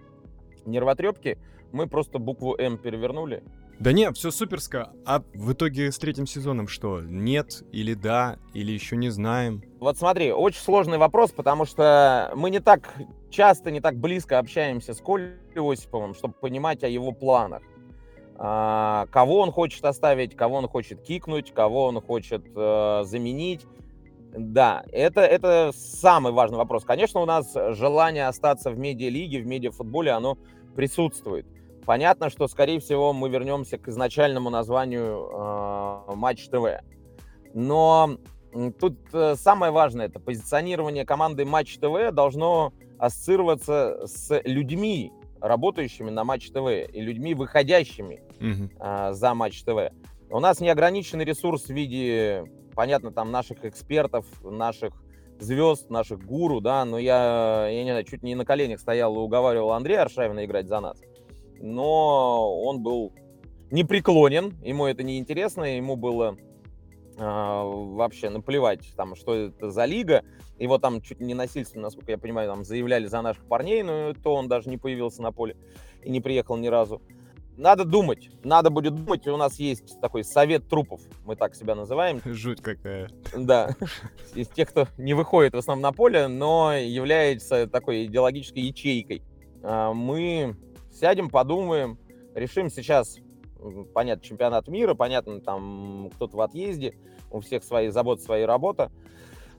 нервотрепки, мы просто букву М перевернули да нет, все суперско. А в итоге с третьим сезоном что? Нет или да, или еще не знаем? Вот смотри, очень сложный вопрос, потому что мы не так часто, не так близко общаемся с Колей Осиповым, чтобы понимать о его планах. А, кого он хочет оставить, кого он хочет кикнуть, кого он хочет э, заменить. Да, это, это самый важный вопрос. Конечно, у нас желание остаться в медиалиге, в медиафутболе, оно присутствует. Понятно, что, скорее всего, мы вернемся к изначальному названию э, Матч ТВ. Но тут э, самое важное, это позиционирование команды Матч ТВ должно ассоциироваться с людьми, работающими на Матч ТВ, и людьми, выходящими э, за Матч ТВ. У нас неограниченный ресурс в виде, понятно, там наших экспертов, наших звезд, наших гуру, да, но я, я не знаю, чуть не на коленях стоял и уговаривал Андрея Аршавина играть за нас но он был непреклонен, ему это не интересно, ему было а, вообще наплевать, там, что это за лига. Его там чуть не насильственно, насколько я понимаю, там заявляли за наших парней, но то он даже не появился на поле и не приехал ни разу. Надо думать, надо будет думать. У нас есть такой совет трупов, мы так себя называем. Жуть какая. Да, из тех, кто не выходит в основном на поле, но является такой идеологической ячейкой. А, мы сядем, подумаем, решим сейчас понятно, чемпионат мира, понятно, там кто-то в отъезде, у всех свои заботы, своя работа.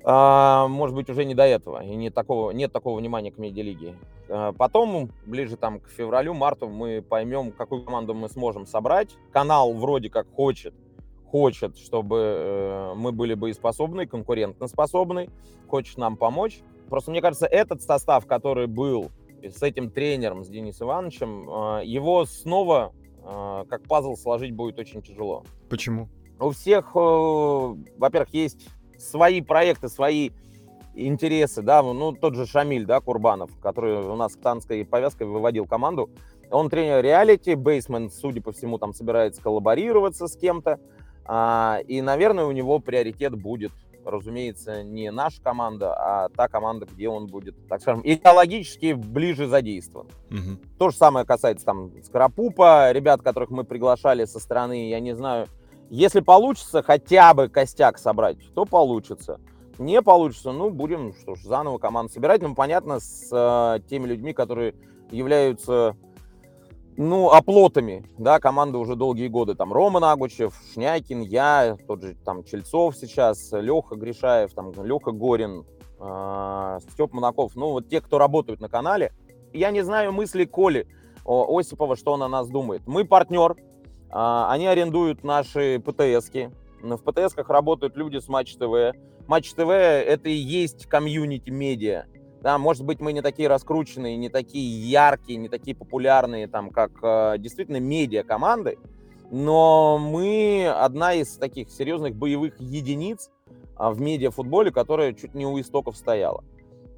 А, может быть, уже не до этого, и не такого, нет такого внимания к медиалиге. А, потом, ближе там к февралю, марту, мы поймем, какую команду мы сможем собрать. Канал вроде как хочет, хочет, чтобы э, мы были боеспособны, конкурентоспособны, хочет нам помочь. Просто мне кажется, этот состав, который был с этим тренером, с Денисом Ивановичем, э, его снова а, как пазл сложить будет очень тяжело. Почему? У всех, э, во-первых, есть свои проекты, свои интересы, да, ну, тот же Шамиль, да, Курбанов, который у нас танской повязкой выводил команду, он тренер реалити, Бейсмен, судя по всему, там собирается коллаборироваться с кем-то, а, и, наверное, у него приоритет будет разумеется, не наша команда, а та команда, где он будет, так скажем, идеологически ближе задействован. Угу. То же самое касается там Скоропупа, ребят, которых мы приглашали со стороны, я не знаю, если получится хотя бы костяк собрать, то получится. Не получится, ну, будем, что ж, заново команду собирать. Ну, понятно, с э, теми людьми, которые являются ну, оплотами, да, команды уже долгие годы, там, Рома Нагучев, Шнякин, я, тот же, там, Чельцов сейчас, Леха Гришаев, там, Леха Горин, э, Степ Монаков, ну, вот те, кто работают на канале, я не знаю мысли Коли Осипова, что он о нас думает. Мы партнер, э, они арендуют наши ПТСки, в ПТСках работают люди с Матч ТВ. Матч ТВ это и есть комьюнити медиа. Да, может быть, мы не такие раскрученные, не такие яркие, не такие популярные, там, как э, действительно медиа-команды, но мы одна из таких серьезных боевых единиц э, в медиа-футболе, которая чуть не у истоков стояла.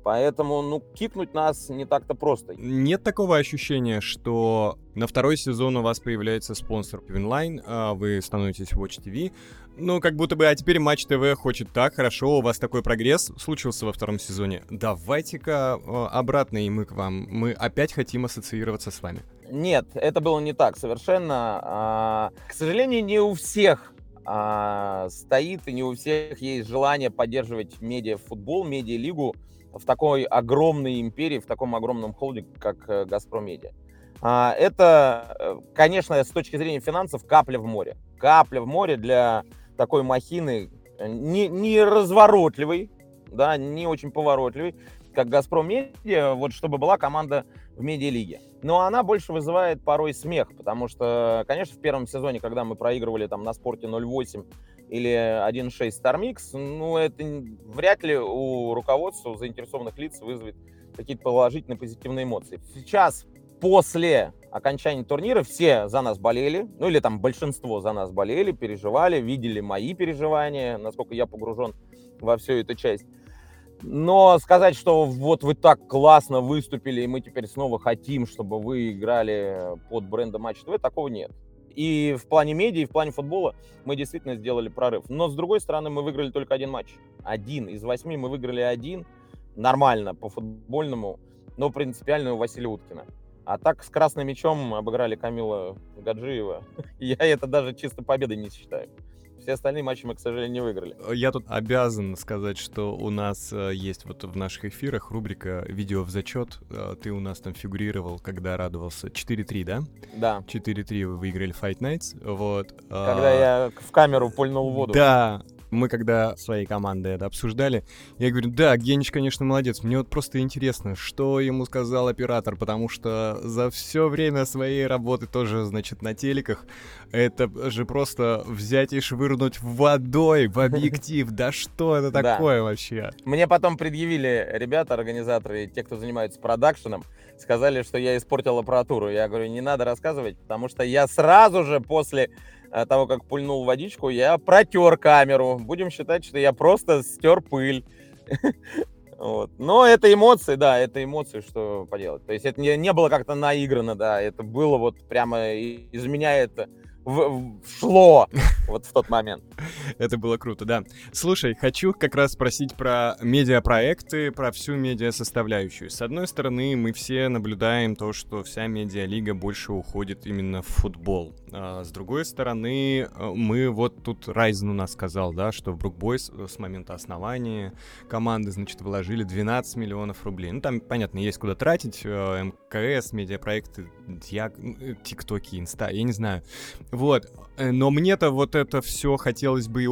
Поэтому, ну, кикнуть нас не так-то просто. Нет такого ощущения, что на второй сезон у вас появляется спонсор Винлайн, а вы становитесь Матч ТВ, ну, как будто бы, а теперь Матч ТВ хочет так, хорошо, у вас такой прогресс случился во втором сезоне. Давайте-ка а, обратно и мы к вам. Мы опять хотим ассоциироваться с вами. Нет, это было не так совершенно. А, к сожалению, не у всех стоит и не у всех есть желание поддерживать медиа-футбол, медиа-лигу в такой огромной империи, в таком огромном холдинге, как э, «Газпром Медиа». А, это, э, конечно, с точки зрения финансов капля в море. Капля в море для такой махины, э, не, не разворотливый, да, не очень поворотливый, как «Газпром Медиа», вот чтобы была команда в медиалиге. Но она больше вызывает порой смех, потому что, конечно, в первом сезоне, когда мы проигрывали там на спорте 0-8 или 1.6 StarMix, ну, это вряд ли у руководства, у заинтересованных лиц вызовет какие-то положительные, позитивные эмоции. Сейчас, после окончания турнира, все за нас болели, ну, или там большинство за нас болели, переживали, видели мои переживания, насколько я погружен во всю эту часть. Но сказать, что вот вы так классно выступили, и мы теперь снова хотим, чтобы вы играли под брендом Матч ТВ, такого нет. И в плане медиа, и в плане футбола мы действительно сделали прорыв. Но с другой стороны, мы выиграли только один матч. Один. Из восьми мы выиграли один. Нормально, по футбольному, но принципиально у Василия Уткина. А так с красным мячом обыграли Камила Гаджиева. Я это даже чисто победой не считаю. Все остальные матчи мы, к сожалению, не выиграли. Я тут обязан сказать, что у нас э, есть вот в наших эфирах рубрика «Видео в зачет». Э, ты у нас там фигурировал, когда радовался. 4-3, да? Да. 4-3 вы выиграли Fight Nights. Вот. Когда а... я в камеру пульнул воду. Да, мы когда своей командой это обсуждали, я говорю, да, Генич, конечно, молодец. Мне вот просто интересно, что ему сказал оператор, потому что за все время своей работы тоже, значит, на телеках, это же просто взять и швырнуть водой в объектив. Да что это такое вообще? Мне потом предъявили ребята, организаторы, те, кто занимается продакшеном, сказали, что я испортил аппаратуру. Я говорю, не надо рассказывать, потому что я сразу же после того, как пульнул водичку, я протер камеру. Будем считать, что я просто стер пыль. Вот. Но это эмоции, да, это эмоции, что поделать. То есть это не, не было как-то наиграно, да, это было вот прямо из меня это в- шло вот в тот момент. Это было круто, да. Слушай, хочу как раз спросить про медиапроекты, про всю медиа-составляющую. С одной стороны, мы все наблюдаем то, что вся медиалига больше уходит именно в футбол. А с другой стороны, э, мы вот тут Райзен у нас сказал, да, что в Брукбойс э, с момента основания команды, значит, вложили 12 миллионов рублей. Ну, там, понятно, есть куда тратить. э, МКС, медиапроекты, э, ТикТоки, Инста, я не знаю. Вот. Э, Но мне-то вот это все хотелось бы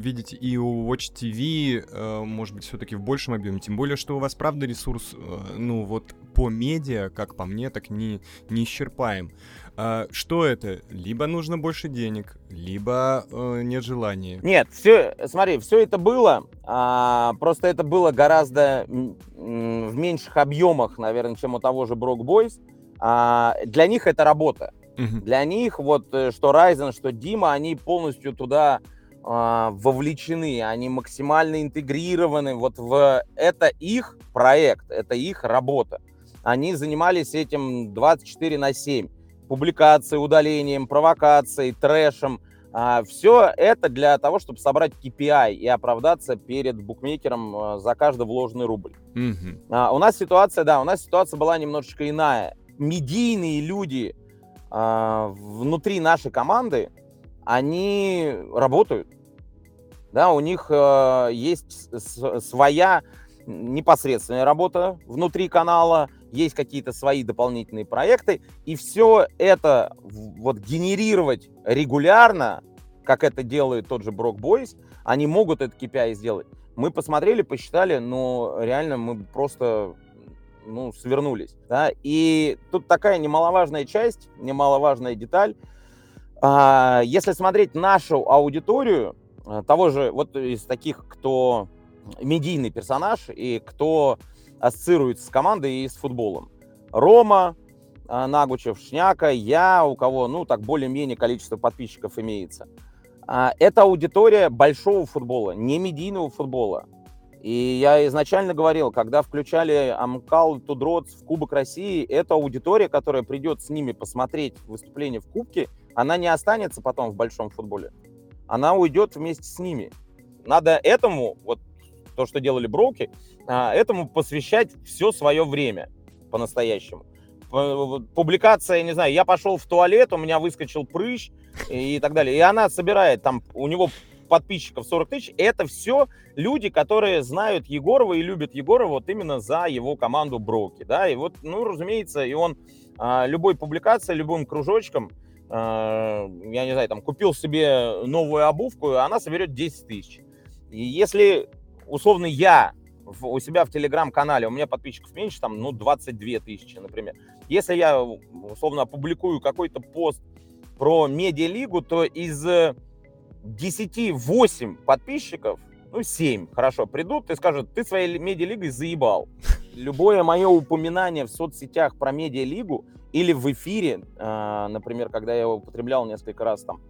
видеть и у Watch TV, э, может быть, все-таки в большем объеме. Тем более, что у вас, правда, ресурс, э, ну вот по медиа, как по мне, так не, не исчерпаем. А Что это? Либо нужно больше денег, либо нет желания. Нет, все, смотри, все это было, а, просто это было гораздо в меньших объемах, наверное, чем у того же Брок Бойс. А, для них это работа. Мгм. Для них вот э, что Райзен, что Дима, они полностью туда а, вовлечены, они максимально интегрированы. Вот в это их проект, это их работа. Они занимались этим 24 на 7. Публикацией, удалением, провокацией, трэшем. все это для того, чтобы собрать KPI и оправдаться перед букмекером а, за каждый вложенный рубль. Мгм. А, у нас ситуация, да, у нас ситуация была немножечко иная. Медийные люди а, внутри нашей команды, они работают. Да, у них э, есть своя непосредственная работа внутри канала, есть какие-то свои дополнительные проекты, и все это вот генерировать регулярно, как это делает тот же Брок Бойс, они могут этот KPI сделать. Мы посмотрели, посчитали, но реально мы просто ну, свернулись. Да? И тут такая немаловажная часть, немаловажная деталь. А, Если смотреть нашу аудиторию, а, того же, вот из таких, кто медийный персонаж и кто ассоциируется с командой и с футболом. Рома, а, Нагучев, Шняка, я, у кого, ну, так более-менее количество подписчиков имеется. Это аудитория большого футбола, не медийного футбола. И я изначально говорил, когда включали Амкал, Тудроц в Кубок России, эта аудитория, которая придет с ними посмотреть выступление в Кубке, она не останется потом в большом футболе. Она уйдет вместе с ними. Надо этому, вот то, что делали Броуки, а, этому посвящать все свое время по-настоящему. Публикация, не знаю, я пошел в туалет, у меня выскочил прыщ и так далее. И она собирает там, у него подписчиков 40 тысяч. Это все люди, которые знают Егорова и любят Егорова вот именно за его команду Броуки. Да? И вот, ну, разумеется, и он а, любой публикацией, любым кружочком, а, я не знаю, там, купил себе новую обувку, она соберет 10 тысяч. И если, условно, я у себя в телеграм-канале, у меня подписчиков меньше, там, ну, 22 тысячи, например. Если я, условно, опубликую какой-то пост про медиалигу, то из 10 8 подписчиков, ну, 7, хорошо, придут и скажут, ты своей ли- медиалигой заебал. Любое мое упоминание в соцсетях про медиалигу или в эфире, а, например, когда я его употреблял несколько раз там,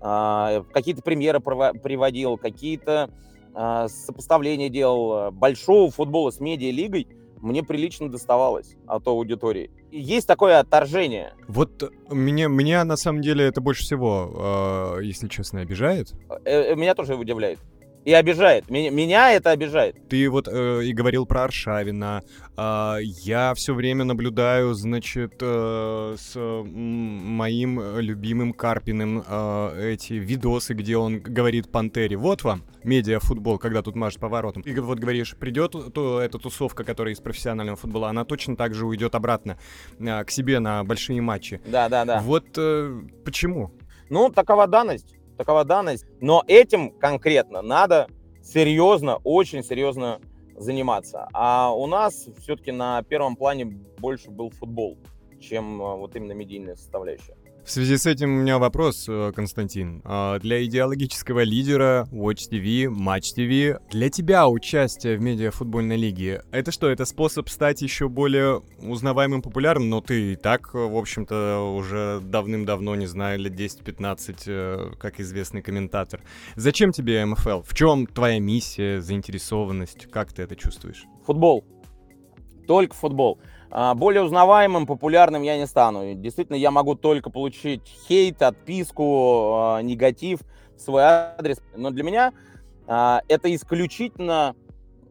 а, какие-то премьеры приводил, какие-то а, сопоставления делал большого футбола с медиалигой, мне прилично доставалось от аудитории. Есть такое отторжение. Вот э, меня, меня на самом деле это больше всего, э, если честно, обижает. Э, э, Меня тоже удивляет. И обижает. Меня, меня это обижает. Ты вот э, и говорил про Аршавина. А, я все время наблюдаю, значит, э, с моим э, любимым Карпиным э, эти видосы, где он говорит Пантере. Вот вам медиафутбол, когда тут машет поворотом. И вот говоришь, придет то, эта тусовка, которая из профессионального футбола, она точно так же уйдет обратно а, к себе на большие матчи. Да, да, да. Вот э, почему? Ну, такова данность. Такова данность. Но этим конкретно надо серьезно, очень серьезно заниматься. А у нас все-таки на первом плане больше был футбол, чем э, вот именно медийная составляющая. В связи с этим у меня вопрос, э, Константин. А, Для идеологического лидера Watch TV, Match TV, для тебя участие в медиафутбольной лиге, это что, это способ стать еще более узнаваемым, популярным? Но ты и так, э, в общем-то, уже давным-давно, не знаю, лет 10-15, э, как известный комментатор. Зачем тебе МФЛ? В чем твоя миссия, заинтересованность? Как ты это чувствуешь? Футбол. Только футбол. А, более узнаваемым, популярным я не стану. Действительно, я могу только получить хейт, отписку, а, негатив в свой адрес. Но для меня а, это исключительно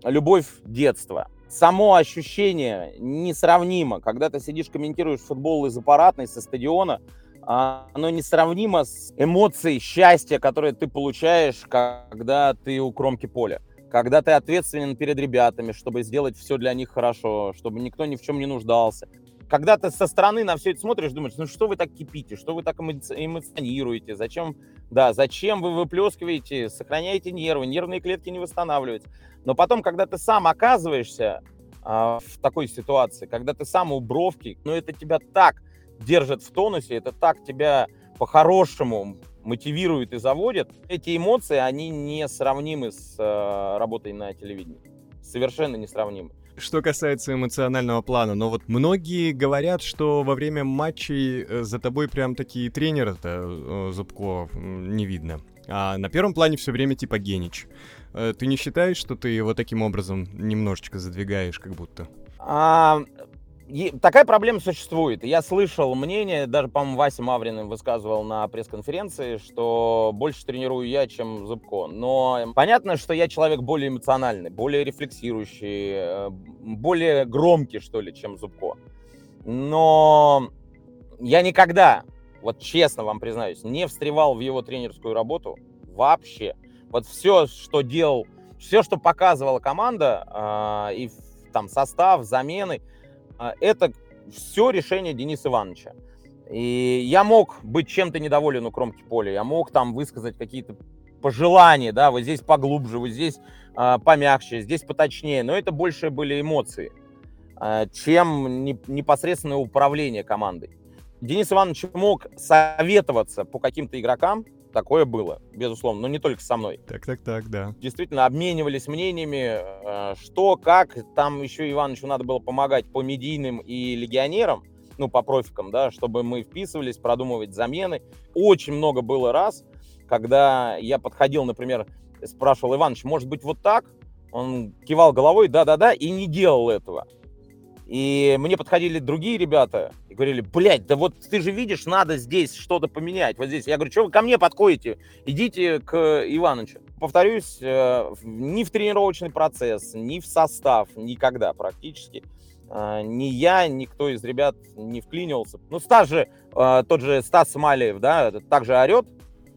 любовь детства. Само ощущение несравнимо. Когда ты сидишь, комментируешь футбол из аппаратной, со стадиона, оно несравнимо с эмоцией счастья, которые ты получаешь, когда ты у кромки поля когда ты ответственен перед ребятами, чтобы сделать все для них хорошо, чтобы никто ни в чем не нуждался. Когда ты со стороны на все это смотришь, думаешь, ну что вы так кипите, что вы так эмоционируете, зачем, да, зачем вы выплескиваете, сохраняете нервы, нервные клетки не восстанавливаются. Но потом, когда ты сам оказываешься а, в такой ситуации, когда ты сам у бровки, ну это тебя так держит в тонусе, это так тебя по-хорошему мотивирует и заводит, эти эмоции, они не сравнимы с э, работой на телевидении. Совершенно несравнимы. Что касается эмоционального плана, но вот многие говорят, что во время матчей э, за тобой прям такие тренеры-то, э, Зубко, не видно. А на первом плане все время типа Генич. Э, ты не считаешь, что ты его таким образом немножечко задвигаешь, как будто? А, такая проблема существует. Я слышал мнение, даже, по-моему, Вася Маврин высказывал на пресс-конференции, что больше тренирую я, чем Зубко. Но понятно, что я человек более эмоциональный, более рефлексирующий, э, более громкий, что ли, чем Зубко. Но я никогда, вот честно вам признаюсь, не встревал в его тренерскую работу вообще. Вот все, что делал, все, что показывала команда, э, и там состав, замены – это все решение Дениса Ивановича. И я мог быть чем-то недоволен у кромки поля, я мог там высказать какие-то пожелания, да, вот здесь поглубже, вот здесь э, помягче, здесь поточнее, но это больше были эмоции, э, чем не, непосредственное управление командой. Денис Иванович мог советоваться по каким-то игрокам, такое было, безусловно, но не только со мной. Так, так, так, да. Действительно, обменивались мнениями, э, что, как. Там еще Ивановичу надо было помогать по медийным и легионерам, ну, по профикам, да, чтобы мы вписывались, продумывать замены. Очень много было раз, когда я подходил, например, спрашивал Иванович, может быть, вот так? Он кивал головой, да-да-да, и не делал этого. И мне подходили другие ребята и говорили, блядь, да вот ты же видишь, надо здесь что-то поменять, вот здесь. Я говорю, что вы ко мне подходите? Идите к Ивановичу. Повторюсь, э, ни в тренировочный процесс, ни в состав, никогда практически. Э, ни я, никто из ребят не вклинивался. Ну, Стас же, э, тот же Стас Смалиев, да, также орет,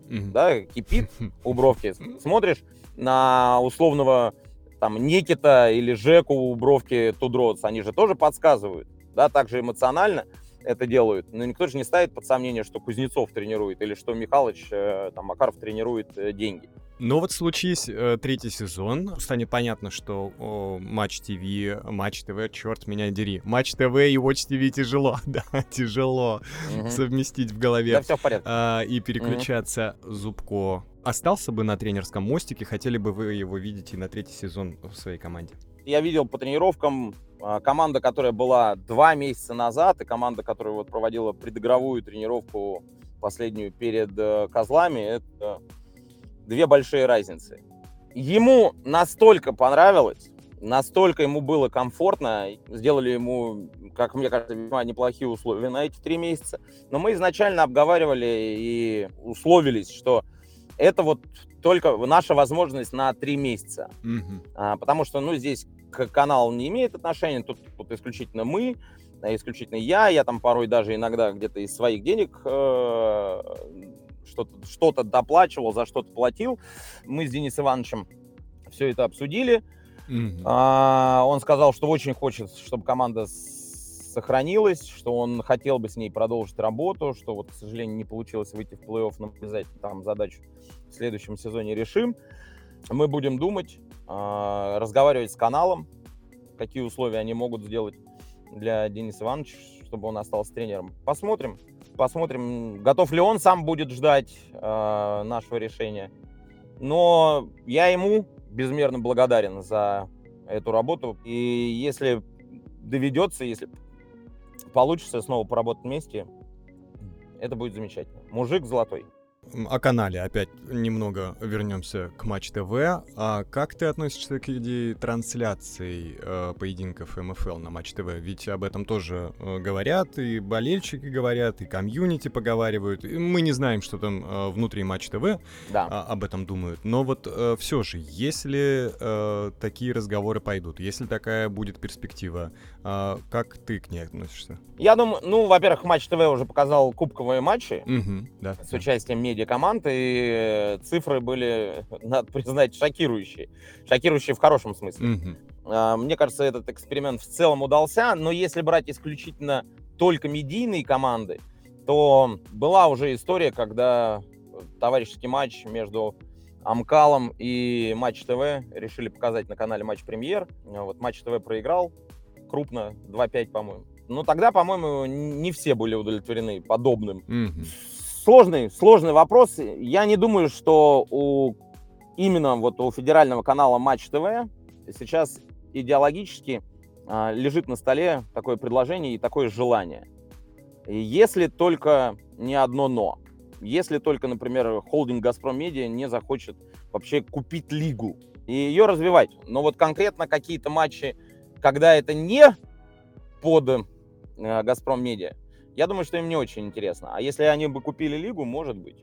mm-hmm. да, кипит у бровки. Смотришь на условного там Никита или Жеку у Бровки Тудроц, они же тоже подсказывают, да, также эмоционально это делают. Но никто же не ставит под сомнение, что Кузнецов тренирует или что Михалыч, э, там, Макаров тренирует э, деньги. Но вот случись э, третий сезон, станет понятно, что о, Матч ТВ, Матч ТВ, черт меня дери. Матч ТВ и Watch ТВ тяжело, да, тяжело угу. совместить в голове. Да, все в порядке. А, и переключаться угу. Зубко. Остался бы на тренерском мостике, хотели бы вы его видеть и на третий сезон в своей команде? Я видел по тренировкам а, команда, которая была два месяца назад, и команда, которая вот проводила предыгровую тренировку последнюю перед э, козлами, это две большие разницы. Ему настолько понравилось, настолько ему было комфортно, сделали ему, как мне кажется, весьма неплохие условия на эти три месяца. Но мы изначально обговаривали и условились, что это вот только наша возможность на три месяца. Mm-hmm. А, потому что, ну, здесь канал не имеет отношения, тут, тут исключительно мы, исключительно я, я там порой даже иногда где-то из своих денег э, что-то что доплачивал, за что-то платил. Мы с Денисом Ивановичем все это обсудили. Mm-hmm. А, он сказал, что очень хочет, чтобы команда сохранилась, что он хотел бы с ней продолжить работу, что вот, к сожалению, не получилось выйти в плей-офф, но обязательно там задачу в следующем сезоне решим. Мы будем думать, а, разговаривать с каналом, какие условия они могут сделать для Дениса Ивановича, чтобы он остался тренером. Посмотрим. Посмотрим, готов ли он сам будет ждать э, нашего решения. Но я ему безмерно благодарен за эту работу. И если доведется, если получится снова поработать вместе, это будет замечательно. Мужик золотой. О канале опять немного вернемся к Матч ТВ. А как ты относишься к идее трансляции э, поединков МФЛ на Матч ТВ? Ведь об этом тоже э, говорят, и болельщики говорят, и комьюнити поговаривают. И мы не знаем, что там э, внутри Матч ТВ Да. а, об этом думают. Но вот э, все же, если э, такие разговоры пойдут, если такая будет перспектива, а, как ты к ней относишься? Я думаю, ну, во-первых, Матч ТВ уже показал кубковые матчи Мгм, да. с участием медиакоманд, и цифры были, надо признать, шокирующие. Шокирующие в хорошем смысле. А, Мне кажется, этот эксперимент в целом удался, но если брать исключительно только медийные команды, то была уже история, когда товарищеский матч между Амкалом и Матч ТВ решили показать на канале Матч Премьер. Вот Матч ТВ проиграл крупно, 2-5, по-моему. Но тогда, по-моему, не все были удовлетворены подобным Мгм. Сложный, сложный вопрос. Я не думаю, что у именно вот у федерального канала Матч ТВ сейчас идеологически а, лежит на столе такое предложение и такое желание. Если только не одно но. Если только, например, холдинг Газпром Медиа не захочет вообще купить лигу и ее развивать. Но вот конкретно какие-то матчи, когда это не под э, Газпром Медиа, я думаю, что им не очень интересно. А если они бы купили лигу, может быть.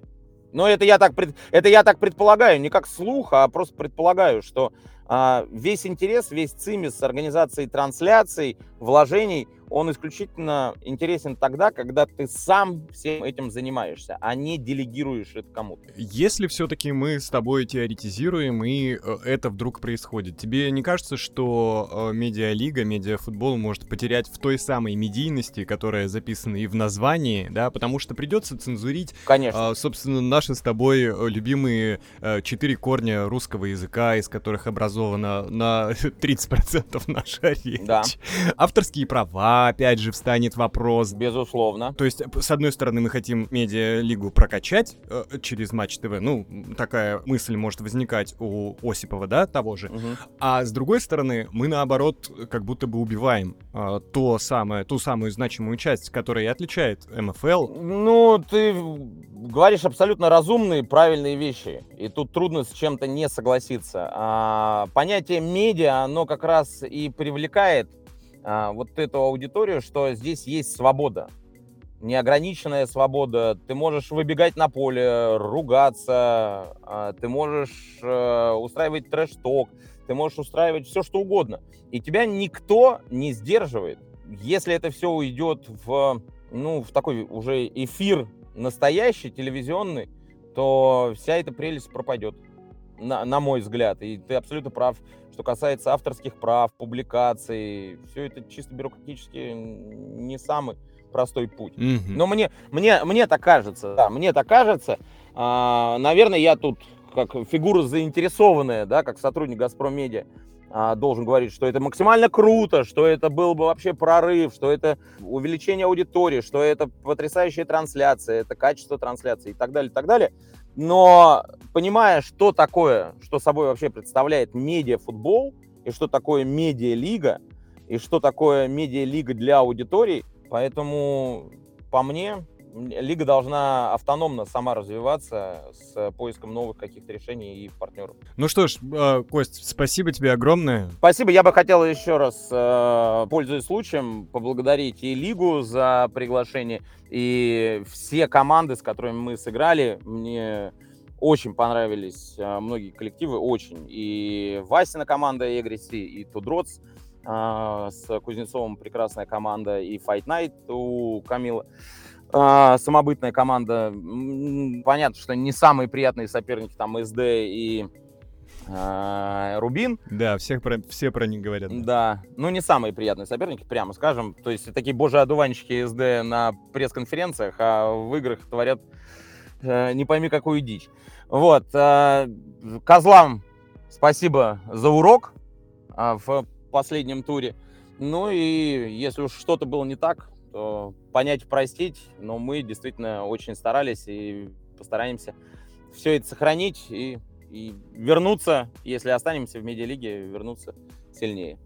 Но это я так, пред- это я так предполагаю, не как слух, а просто предполагаю, что а, весь интерес, весь цимис организации трансляций, вложений, он исключительно интересен тогда, когда ты сам всем этим занимаешься, а не делегируешь это кому-то. Если все-таки мы с тобой теоретизируем, и э, это вдруг происходит, тебе не кажется, что э, медиалига, медиафутбол может потерять в той самой медийности, которая записана и в названии, да, потому что придется цензурить, Конечно. а, собственно, наши с тобой э, любимые четыре корня русского языка, из которых образована на 30% наша речь. Да. Авторские права, опять же, встанет вопрос, Безусловно. то есть, с одной стороны, мы хотим медиалигу прокачать э, через Матч ТВ. Ну, такая мысль может возникать у Осипова, да, того же. Мгм. А с другой стороны, мы наоборот как будто бы убиваем э, то самое, ту самую значимую часть, которая и отличает МФЛ. Ну, ты говоришь абсолютно разумные, правильные вещи. И тут трудно с чем-то не согласиться. А, понятие медиа, оно как раз и привлекает вот эту аудиторию, что здесь есть свобода. Неограниченная свобода. Ты можешь выбегать на поле, ругаться, а, ты можешь э, устраивать трэш-ток, ты можешь устраивать все, что угодно. И тебя никто не сдерживает. Если это все уйдет в, ну, в такой уже эфир настоящий, телевизионный, то вся эта прелесть пропадет, на, на мой взгляд. И ты абсолютно прав, что касается авторских прав, публикаций, все это чисто бюрократически не самый простой путь. Мгм. Но мне, мне, мне так кажется, да, мне так кажется. А, наверное, я тут как фигура заинтересованная, да, как сотрудник Газпром Медиа, должен говорить, что это максимально круто, что это был бы вообще прорыв, что это увеличение аудитории, что это потрясающая трансляция, это качество трансляции и так далее, и так далее. Но понимая, что такое, что собой вообще представляет медиафутбол, и что такое медиалига, и что такое медиалига для аудитории, поэтому по мне лига должна автономно сама развиваться с поиском новых каких-то решений и партнеров. Ну что ж, э, Кость, спасибо тебе огромное. Спасибо. Я бы хотел еще раз, э, пользуясь случаем, поблагодарить и Лигу за приглашение, и все команды, с которыми мы сыграли. Мне очень понравились э, многие коллективы, очень. И Васина команда Эгриси, и Тудроц э, с Кузнецовым прекрасная команда, и Fight Night у Камила а, самобытная команда. Понятно, что не самые приятные соперники там СД и а, Рубин. Да, всех про, все про них говорят. Да, ну не самые приятные соперники, прямо скажем. То есть такие божьи одуванчики СД на пресс-конференциях, а в играх творят э, не пойми какую дичь. Вот, э, козлам спасибо за урок а, в последнем туре. Ну и если уж что-то было не так, понять, простить. Но мы действительно очень старались и постараемся все это сохранить и, и вернуться, если останемся в медиалиге, вернуться сильнее.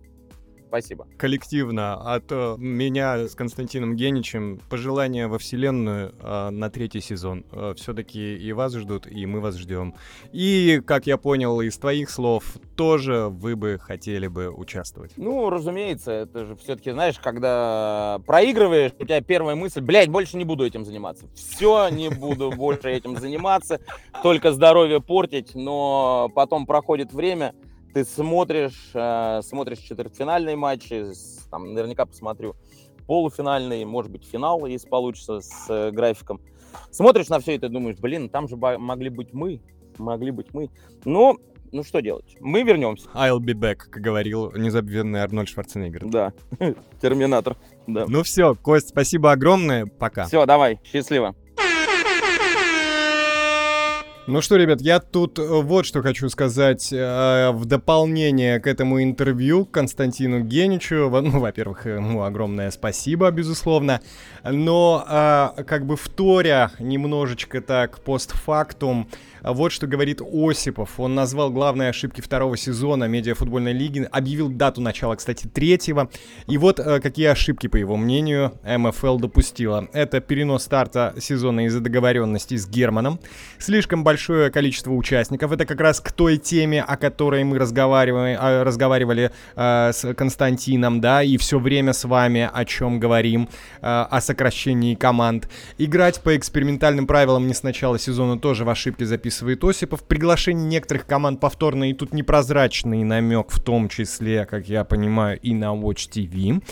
Спасибо. Коллективно от э, меня с Константином Геничем пожелания во вселенную э, на третий сезон. Э, Все-таки и вас ждут, и мы вас ждем. И, как я понял из твоих слов, тоже вы бы хотели бы участвовать. Ну, разумеется, это же все-таки, знаешь, когда проигрываешь, у тебя первая мысль, блядь, больше не буду этим заниматься. Все, не буду больше этим заниматься, только здоровье портить, но потом проходит время, ты смотришь, э, смотришь четвертьфинальные матчи, там, наверняка посмотрю полуфинальный, может быть, финал, если получится, с э, графиком. Смотришь на все это и думаешь, блин, там же могли быть мы, могли быть мы. Но, ну что делать? Мы вернемся. I'll be back, как говорил незабвенный Арнольд Шварценеггер. Да, терминатор. Да. Ну все, Кость, спасибо огромное, пока. Все, давай, счастливо. Ну что, ребят, я тут э, вот что хочу сказать э, в дополнение к этому интервью Константину Геничу. Ну, во-первых, ему огромное спасибо, безусловно. Но э, как бы вторя немножечко так постфактум, вот что говорит Осипов. Он назвал главные ошибки второго сезона медиафутбольной лиги, объявил дату начала, кстати, третьего. И вот э, какие ошибки, по его мнению, МФЛ допустила. Это перенос старта сезона из-за договоренности с Германом. Слишком большое количество участников. Это как раз к той теме, о которой мы разговаривали, э, разговаривали э, с Константином, да, и все время с вами о чем говорим, э, о сокращении команд. Играть по экспериментальным правилам не с начала сезона тоже в ошибке записывать описывает Осипов. Приглашение некоторых команд повторно, и тут непрозрачный намек, в том числе, как я понимаю, и на Watch TV,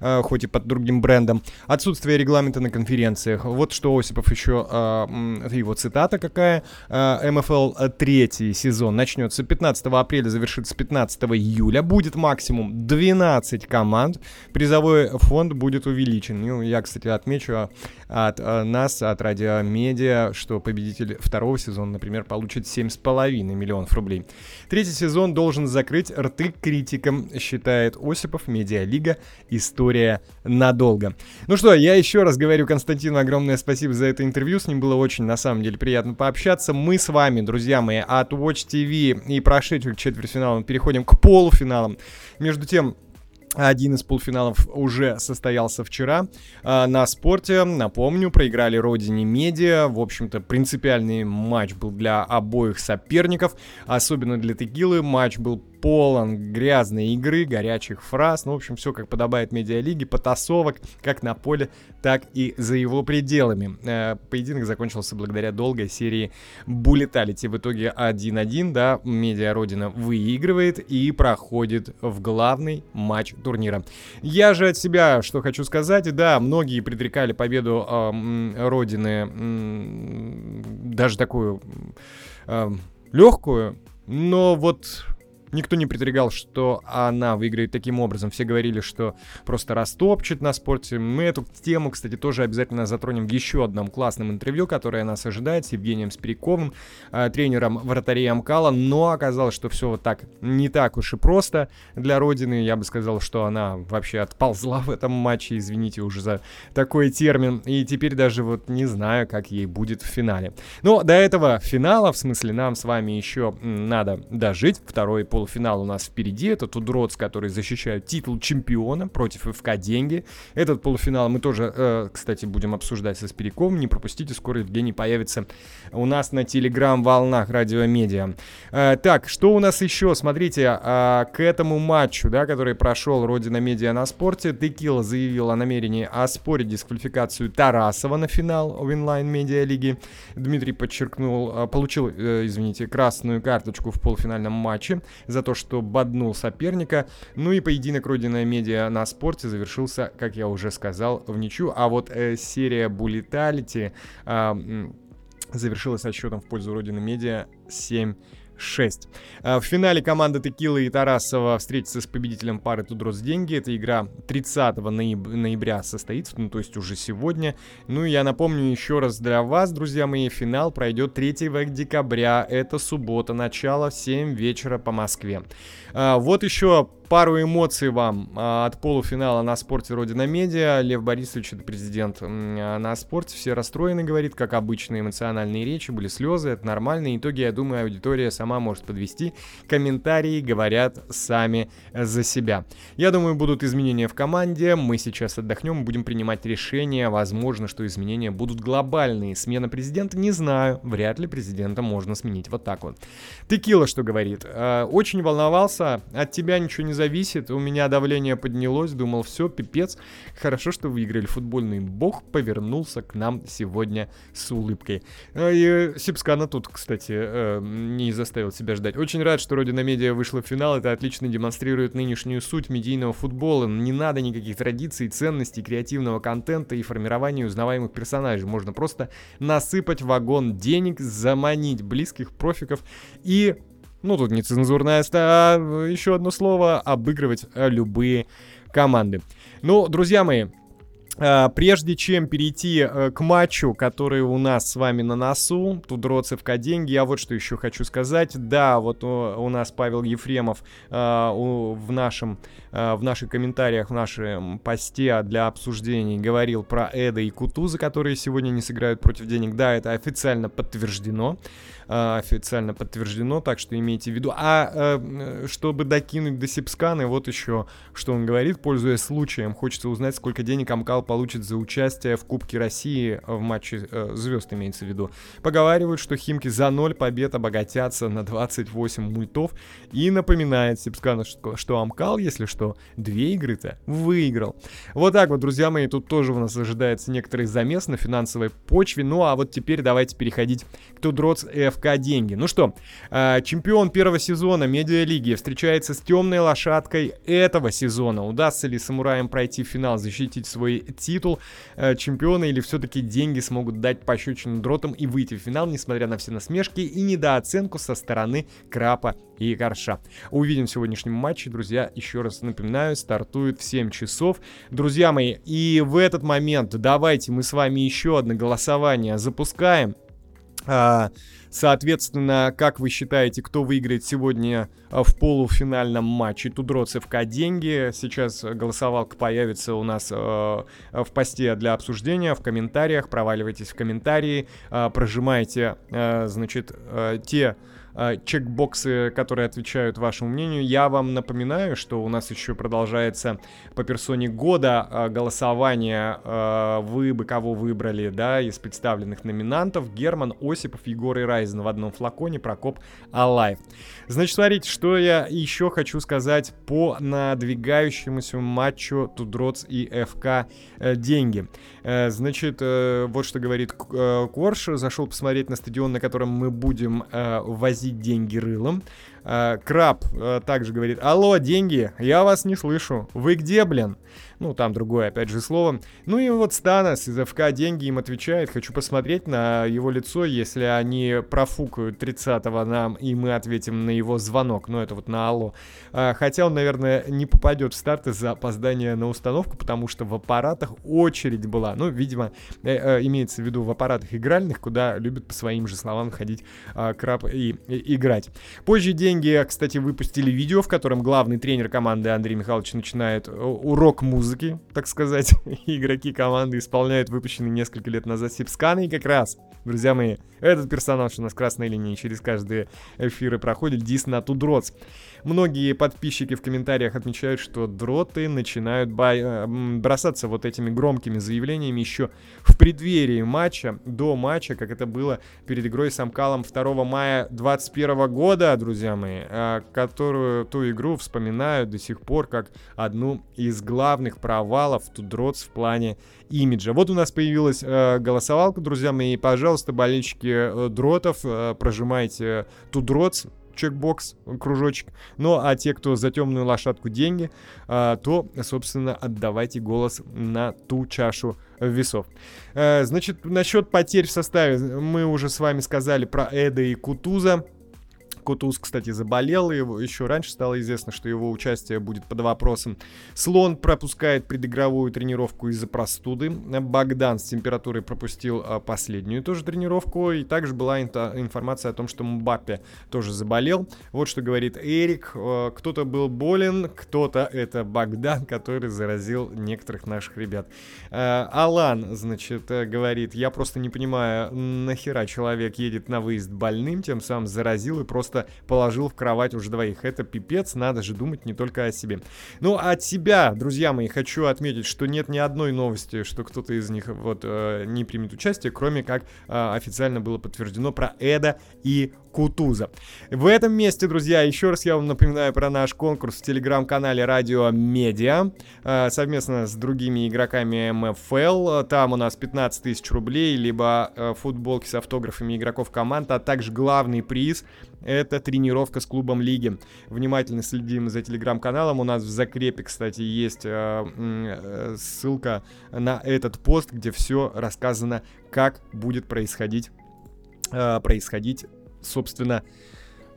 э, хоть и под другим брендом. Отсутствие регламента на конференциях. Вот что Осипов еще, э, его цитата какая. Э, МФЛ третий сезон начнется 15 апреля, завершится 15 июля. Будет максимум 12 команд. Призовой фонд будет увеличен. Ну, я, кстати, отмечу от нас, от Радио Медиа, что победитель второго сезона, например, получит 7,5 миллионов рублей. Третий сезон должен закрыть рты критикам, считает Осипов, Медиалига, история надолго. Ну что, я еще раз говорю Константину огромное спасибо за это интервью, с ним было очень, на самом деле, приятно пообщаться. Мы с вами, друзья мои, от Watch TV и прошедших четвертьфиналов переходим к полуфиналам. Между тем, один из полуфиналов уже состоялся вчера э, на спорте. Напомню, проиграли Родине Медиа. В общем-то, принципиальный матч был для обоих соперников. Особенно для Текилы матч был полон грязной игры, горячих фраз, ну, в общем, все как подобает медиалиге, потасовок, как на поле, так и за его пределами. Э, поединок закончился благодаря долгой серии булеталити. В итоге 1-1, да, медиа Родина выигрывает и проходит в главный матч турнира. Я же от себя что хочу сказать, да, многие предрекали победу э, Родины, э, даже такую э, легкую, но вот Никто не предрекал, что она выиграет таким образом. Все говорили, что просто растопчет на спорте. Мы эту тему, кстати, тоже обязательно затронем в еще одном классном интервью, которое нас ожидает с Евгением Спиряковым, э, тренером вратарей Амкала. Но оказалось, что все вот так не так уж и просто для Родины. Я бы сказал, что она вообще отползла в этом матче, извините уже за такой термин. И теперь даже вот не знаю, как ей будет в финале. Но до этого финала, в смысле, нам с вами еще надо дожить. Второй пол полуфинал у нас впереди. Это Тудроц, который защищает титул чемпиона против ФК «Деньги». Этот полуфинал мы тоже, э, кстати, будем обсуждать со Спиряком. Не пропустите, скоро Евгений появится у нас на телеграм-волнах радиомедиа. Э, так, что у нас еще? Смотрите, э, к этому матчу, да, который прошел Родина Медиа на спорте, Текила заявил о намерении оспорить дисквалификацию Тарасова на финал в инлайн медиа лиги. Дмитрий подчеркнул, э, получил, э, извините, красную карточку в полуфинальном матче за то, что боднул соперника. Ну и поединок Родина Медиа на спорте завершился, как я уже сказал, в ничью. А вот э, серия Буллеталити э, завершилась со счетом в пользу Родины Медиа 7 6. А, в финале команда Текилы и Тарасова встретится с победителем пары 2DROTS Деньги. Эта игра 30 нояб- ноября состоится, ну то есть уже сегодня. Ну и я напомню еще раз для вас, друзья мои, финал пройдет 3 декабря. Это суббота, начало в 7 вечера по Москве. А, вот еще пару эмоций вам а, от полуфинала на спорте Родина Медиа. Лев Борисович, это президент а, на спорте, все расстроены, говорит, как обычно, эмоциональные речи, были слезы, это нормальные итоги, я думаю, аудитория сама может подвести. Комментарии говорят сами за себя. Я думаю, будут изменения в команде, мы сейчас отдохнем, будем принимать решения, возможно, что изменения будут глобальные. Смена президента, не знаю, вряд ли президента можно сменить вот так вот. Текила что говорит? «А, очень волновался, от тебя ничего не зависит. У меня давление поднялось, думал, все, пипец. Хорошо, что выиграли. Футбольный бог повернулся к нам сегодня с улыбкой. А, и Сипскана тут, кстати, э, не заставил себя ждать. Очень рад, что Родина Медиа вышла в финал. Это отлично демонстрирует нынешнюю суть медийного футбола. Не надо никаких традиций, ценностей, креативного контента и формирования узнаваемых персонажей. Можно просто насыпать вагон денег, заманить близких профиков и ну тут нецензурная, а еще одно слово, обыгрывать э, любые команды. Ну, друзья мои, Uh, прежде чем перейти uh, к матчу, который у нас с вами на носу, тут Роцевка деньги, я вот что еще хочу сказать. Да, вот у, нас Павел Ефремов в, нашем, в наших комментариях, в нашем посте для обсуждений говорил про Эда и Кутуза, которые сегодня не сыграют против денег. Да, это официально подтверждено. А, официально подтверждено, так что имейте в виду. А э, чтобы докинуть до Сипсканы, вот еще, что он говорит, пользуясь случаем, хочется узнать, сколько денег Амкал получит за участие в Кубке России в матче э, звезд, имеется в виду. Поговаривают, что Химки за 0 побед обогатятся на 28 мультов. И напоминает Сипскана, что, что Амкал, если что, две игры-то выиграл. Вот так вот, друзья мои, тут тоже у нас ожидается некоторый замес на финансовой почве. Ну а вот теперь давайте переходить к Тудроц F ФК деньги. Ну что, а, чемпион первого сезона медиалиги встречается с темной лошадкой этого сезона. Удастся ли самураям пройти в финал, защитить свой титул э, чемпиона или все-таки деньги смогут дать пощечину дротам и выйти в финал, несмотря на все насмешки и недооценку со стороны Крапа и Горша. Увидим в сегодняшнем матче, друзья, еще раз напоминаю, стартует в 7 часов. Друзья мои, и в этот момент давайте мы с вами еще одно голосование запускаем. А, Соответственно, как вы считаете, кто выиграет сегодня а, в полуфинальном матче Тудроц ФК деньги? Сейчас голосовалка появится у нас э, в посте для обсуждения, в комментариях. Проваливайтесь в комментарии, прожимайте, значит, те э, чекбоксы, которые отвечают вашему мнению. Я вам напоминаю, что у нас еще продолжается по персоне года э, голосование. Э, вы бы кого выбрали, да, из представленных номинантов. Герман, Осипов, Егор и Райзен в одном флаконе, Прокоп, Алайв. Значит, смотрите, что я еще хочу сказать по надвигающемуся матчу Тудроц и ФК э, деньги. Э, значит, э, вот что говорит э, Корж. Зашел посмотреть на стадион, на котором мы будем возить деньги рылом. Э, Краб э, также говорит, алло, деньги, я вас не слышу. Вы где, блин? Ну, там другое, опять же, слово. Ну и вот Станос из ФК деньги им отвечает. Хочу посмотреть на его лицо, если они профукают 30-го нам, и мы ответим на его звонок. Ну, это вот на алло. А, хотя он, наверное, не попадет в старт из-за опоздания на установку, потому что в аппаратах очередь была. Ну, видимо, э, э, имеется в виду в аппаратах игральных, куда любят, по своим же словам, ходить э, краб и, и играть. Позже деньги, кстати, выпустили видео, в котором главный тренер команды Андрей Михайлович начинает э, урок музыки так сказать, игроки команды исполняют выпущенный несколько лет назад сипсканы, и как раз, друзья мои, этот персонаж у нас красной линии через каждые эфиры проходит, Дис на Тудроц. Многие подписчики в комментариях отмечают, что дроты начинают э, бросаться вот этими громкими заявлениями еще в преддверии матча, до матча, как это было перед игрой с Амкалом 2 мая 2021 года, друзья мои, э, которую ту игру вспоминают до сих пор как одну из главных провалов Тудроц в плане имиджа. Вот у нас появилась э, голосовалка, друзья мои, пожалуйста, болельщики э, дротов, э, прожимайте Тудроц, чекбокс, кружочек. Ну, а те, кто за темную лошадку деньги, а, то, собственно, отдавайте голос на ту чашу весов. А, значит, насчет потерь в составе мы уже с вами сказали про Эда и Кутуза. Кутуз, кстати, заболел, и еще раньше стало известно, что его участие будет под вопросом. Слон пропускает предыгровую тренировку из-за простуды. Богдан с температурой пропустил а, последнюю тоже тренировку, и также была информация о том, что Мбаппе тоже заболел. Вот что говорит Эрик. А, кто-то был болен, кто-то это Богдан, который заразил некоторых наших ребят. А, Алан, значит, говорит, я просто не понимаю, нахера человек едет на выезд больным, тем самым заразил и просто положил в кровать уже двоих. Это пипец, надо же думать не только о себе. Ну, от себя, друзья мои, хочу отметить, что нет ни одной новости, что кто-то из них вот э, не примет участие, кроме как э, официально было подтверждено про Эда и Кутуза. В этом месте, друзья, еще раз я вам напоминаю про наш конкурс в телеграм-канале Радио Медиа э, совместно с другими игроками МФЛ. Там у нас 15 тысяч рублей, либо э, футболки с автографами игроков команд, а также главный приз это тренировка с клубом лиги. Внимательно следим за телеграм-каналом. У нас в закрепе, кстати, есть э, э, ссылка на этот пост, где все рассказано, как будет происходить, э, происходить, собственно,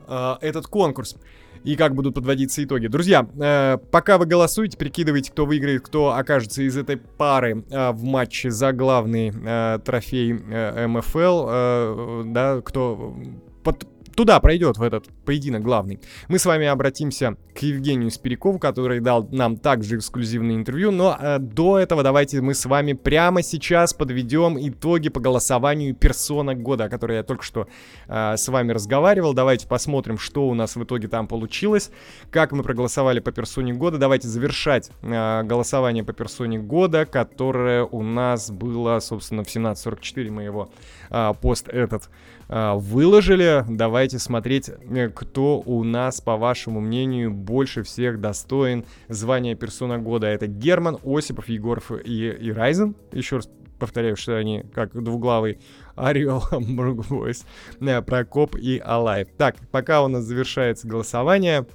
э, этот конкурс и как будут подводиться итоги. Друзья, э, пока вы голосуете, прикидывайте, кто выиграет, кто окажется из этой пары э, в матче за главный э, трофей э, МФЛ, э, да, кто под, туда пройдет, в этот поединок главный. Мы с вами обратимся к Евгению Спирякову, который дал нам также эксклюзивное интервью, но э, до этого давайте мы с вами прямо сейчас подведем итоги по голосованию персона года, о которой я только что э, с вами разговаривал. Давайте посмотрим, что у нас в итоге там получилось, как мы проголосовали по персоне года. Давайте завершать э, голосование по персоне года, которое у нас было, собственно, в 17.44 мы его э, пост этот выложили. Давайте смотреть, э, кто у нас, по вашему мнению, больше всех достоин звания персона года. Это Герман, Осипов, Егоров и, и Райзен. Еще раз повторяю, что они как двуглавый орел, Бургвойс, э, Прокоп и Алайв. Так, пока у нас завершается голосование,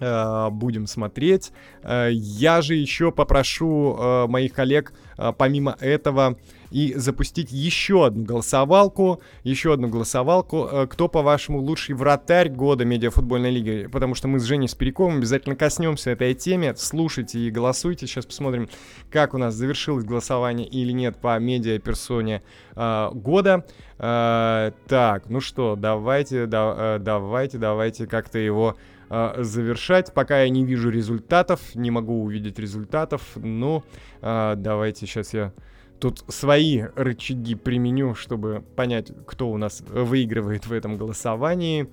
э, будем смотреть. Я же еще попрошу моих коллег, помимо этого, и запустить еще одну голосовалку, еще одну голосовалку, э, кто, по-вашему, лучший вратарь года медиафутбольной лиги, потому что мы с Женей Спиряковым обязательно коснемся этой теме, слушайте и голосуйте, сейчас посмотрим, как у нас завершилось голосование или нет по медиа-персоне э, года. Э, так, ну что, давайте, да, э, давайте, давайте как-то его э, завершать. Пока я не вижу результатов, не могу увидеть результатов, ну, э, давайте сейчас я тут свои рычаги применю, чтобы понять, кто у нас выигрывает в этом голосовании.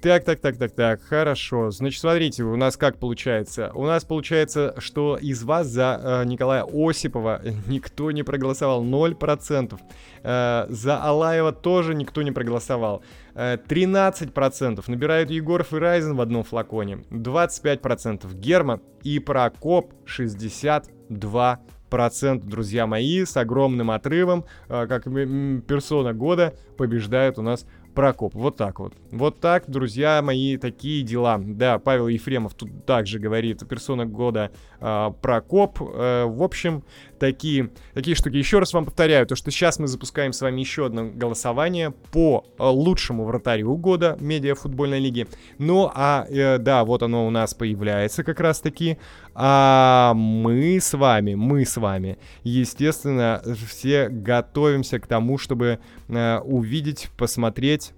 Так, так, так, так, так, хорошо. Значит, смотрите, у нас как получается? У нас получается, что из вас за э, Николая Осипова никто не проголосовал, 0%. Э, за Алаева тоже никто не проголосовал. Э, 13% набирают Егоров и Райзен в одном флаконе. 25% Герман и Прокоп 62% процент, друзья мои, с огромным отрывом, э, как персона года побеждает у нас Прокоп. Вот так вот. Вот так, друзья мои, такие дела. Да, Павел Ефремов тут также говорит, персона года э, Прокоп. Э, в общем, такие, такие штуки. Еще раз вам повторяю, то, что сейчас мы запускаем с вами еще одно голосование по э, лучшему вратарю года медиафутбольной лиги. Ну, а, э, да, вот оно у нас появляется как раз-таки. А мы с вами, мы с вами, естественно, все готовимся к тому, чтобы э, увидеть, посмотреть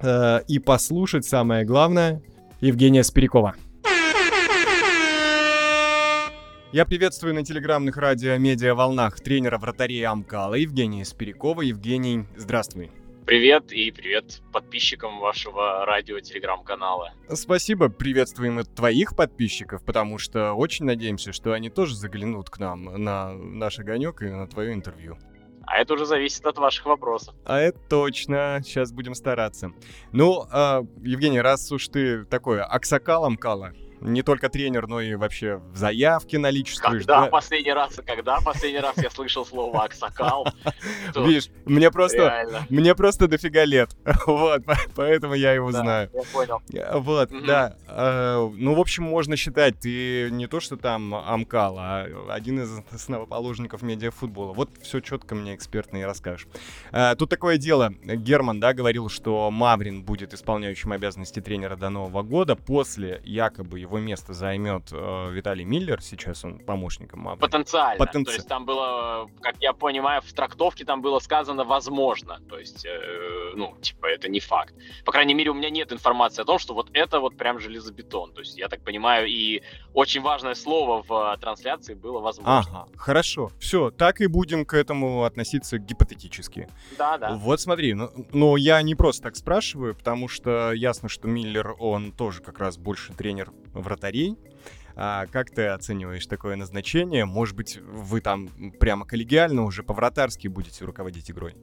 э, и послушать, самое главное, Евгения Спирякова. Я приветствую на телеграмных радио медиа волнах тренера вратарей Амкала Евгения Спирякова. Евгений, здравствуй. Привет и привет подписчикам вашего радио-телеграм-канала. Спасибо, приветствуем и твоих подписчиков, потому что очень надеемся, что они тоже заглянут к нам на наш огонек и на твое интервью. А это уже зависит от ваших вопросов. А это точно. Сейчас будем стараться. Ну, э, Евгений, раз уж ты такой аксакал Амкала, Не только тренер, но и вообще в заявке наличествуешь. Когда да? последний раз, когда последний раз я слышал слово «аксакал»? Видишь, мне просто, мне просто дофига лет. Вот, по- поэтому я его знаю. Я понял. Э, Вот, да. Э, Ну, в общем, можно считать, ты не то, что там Амкал, а один из основоположников медиафутбола. Вот все четко мне экспертно и расскажешь. Э, Тут такое дело. Герман, да, говорил, что Маврин будет исполняющим обязанности тренера до Нового года. После якобы его место займет э, Виталий Миллер. Сейчас он помощником Маврина. Потенциально. Потенци- То есть там было, как я понимаю, в трактовке там было сказано «возможно». То есть, э, ну, типа, это не факт. По крайней мере, у меня нет информации о том, что вот это вот прям железобетон. То есть, я так понимаю, и очень важное слово в э, трансляции было «возможно». Ага, хорошо. Все, так и будем к этому относиться гипотетически. Да, да. Вот смотри, ну, ну, я не просто так спрашиваю, потому что ясно, что Миллер, он тоже как раз больше тренер вратарей. А как ты оцениваешь такое назначение? Может быть, вы там прямо коллегиально уже по-вратарски будете руководить игрой?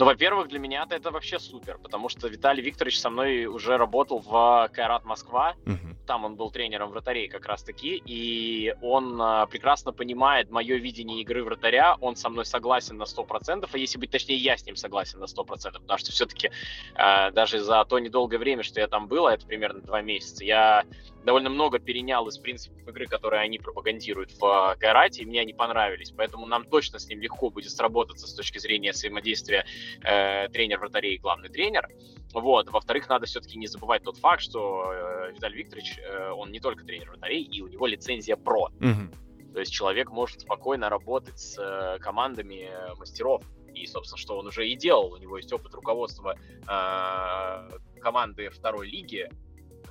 Ну, во-первых, для меня это вообще супер, потому что Виталий Викторович со мной уже работал в Кайрат Москва, Мгм. там он был тренером вратарей как раз-таки, и он а, прекрасно понимает мое видение игры вратаря, он со мной согласен на 100%, а если быть точнее, я с ним согласен на 100%, потому что все-таки даже за то недолгое время, что я там был, а это примерно два месяца, я довольно много перенял из принципов игры, которые они пропагандируют в Кайрате, и мне они понравились, поэтому нам точно с ним легко будет сработаться с точки зрения взаимодействия э, тренер вратарей и главный тренер. Вот. Во-вторых, надо все-таки не забывать тот факт, что э, Виталий Викторович, э, он не только тренер вратарей, и у него лицензия ПРО. Мгм. То есть человек может спокойно работать с э, командами э, мастеров. И, собственно, что он уже и делал. У него есть опыт руководства э, команды второй лиги.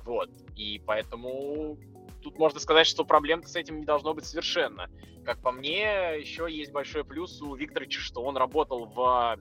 Вот. И поэтому тут можно сказать, что проблем с этим не должно быть совершенно. Как по мне, еще есть большой плюс у Викторовича, что он работал в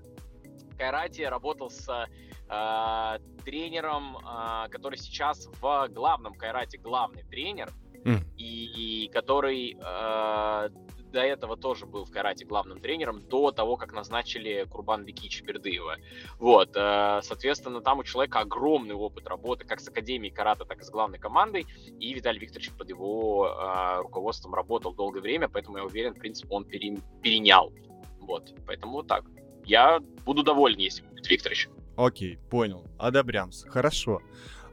Кайрате, работал с э, тренером, э, который сейчас в главном Кайрате главный тренер, Мгм. и, и который э, до этого тоже был в Карате главным тренером, до того, как назначили Курбан Бекича Бердыева. Вот, соответственно, там у человека огромный опыт работы как с Академией Карата, так и с главной командой, и Виталий Викторович под его руководством работал долгое время, поэтому я уверен, в принципе, он пере- перенял. Вот, поэтому вот так. Я буду доволен, если будет Викторович. Окей, понял. Одобрямс. Хорошо.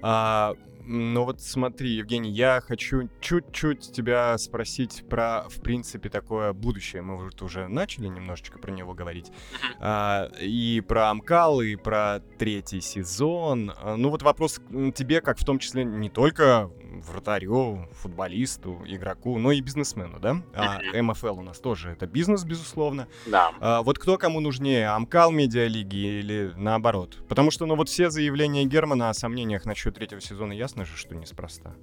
А, ну вот смотри, Евгений, я хочу чуть-чуть тебя спросить про, в принципе, такое будущее. Мы вот уже начали немножечко про него говорить. А, и про Амкал, и про третий сезон. А, Ну вот вопрос тебе, как в том числе не только вратарю, футболисту, игроку, но и бизнесмену, да? А МФЛ у нас тоже это бизнес, безусловно. Да. А, вот кто кому нужнее, Амкал Медиалиги или наоборот? Потому что, ну вот все заявления Германа о сомнениях насчет третьего сезона ясно же, что неспроста.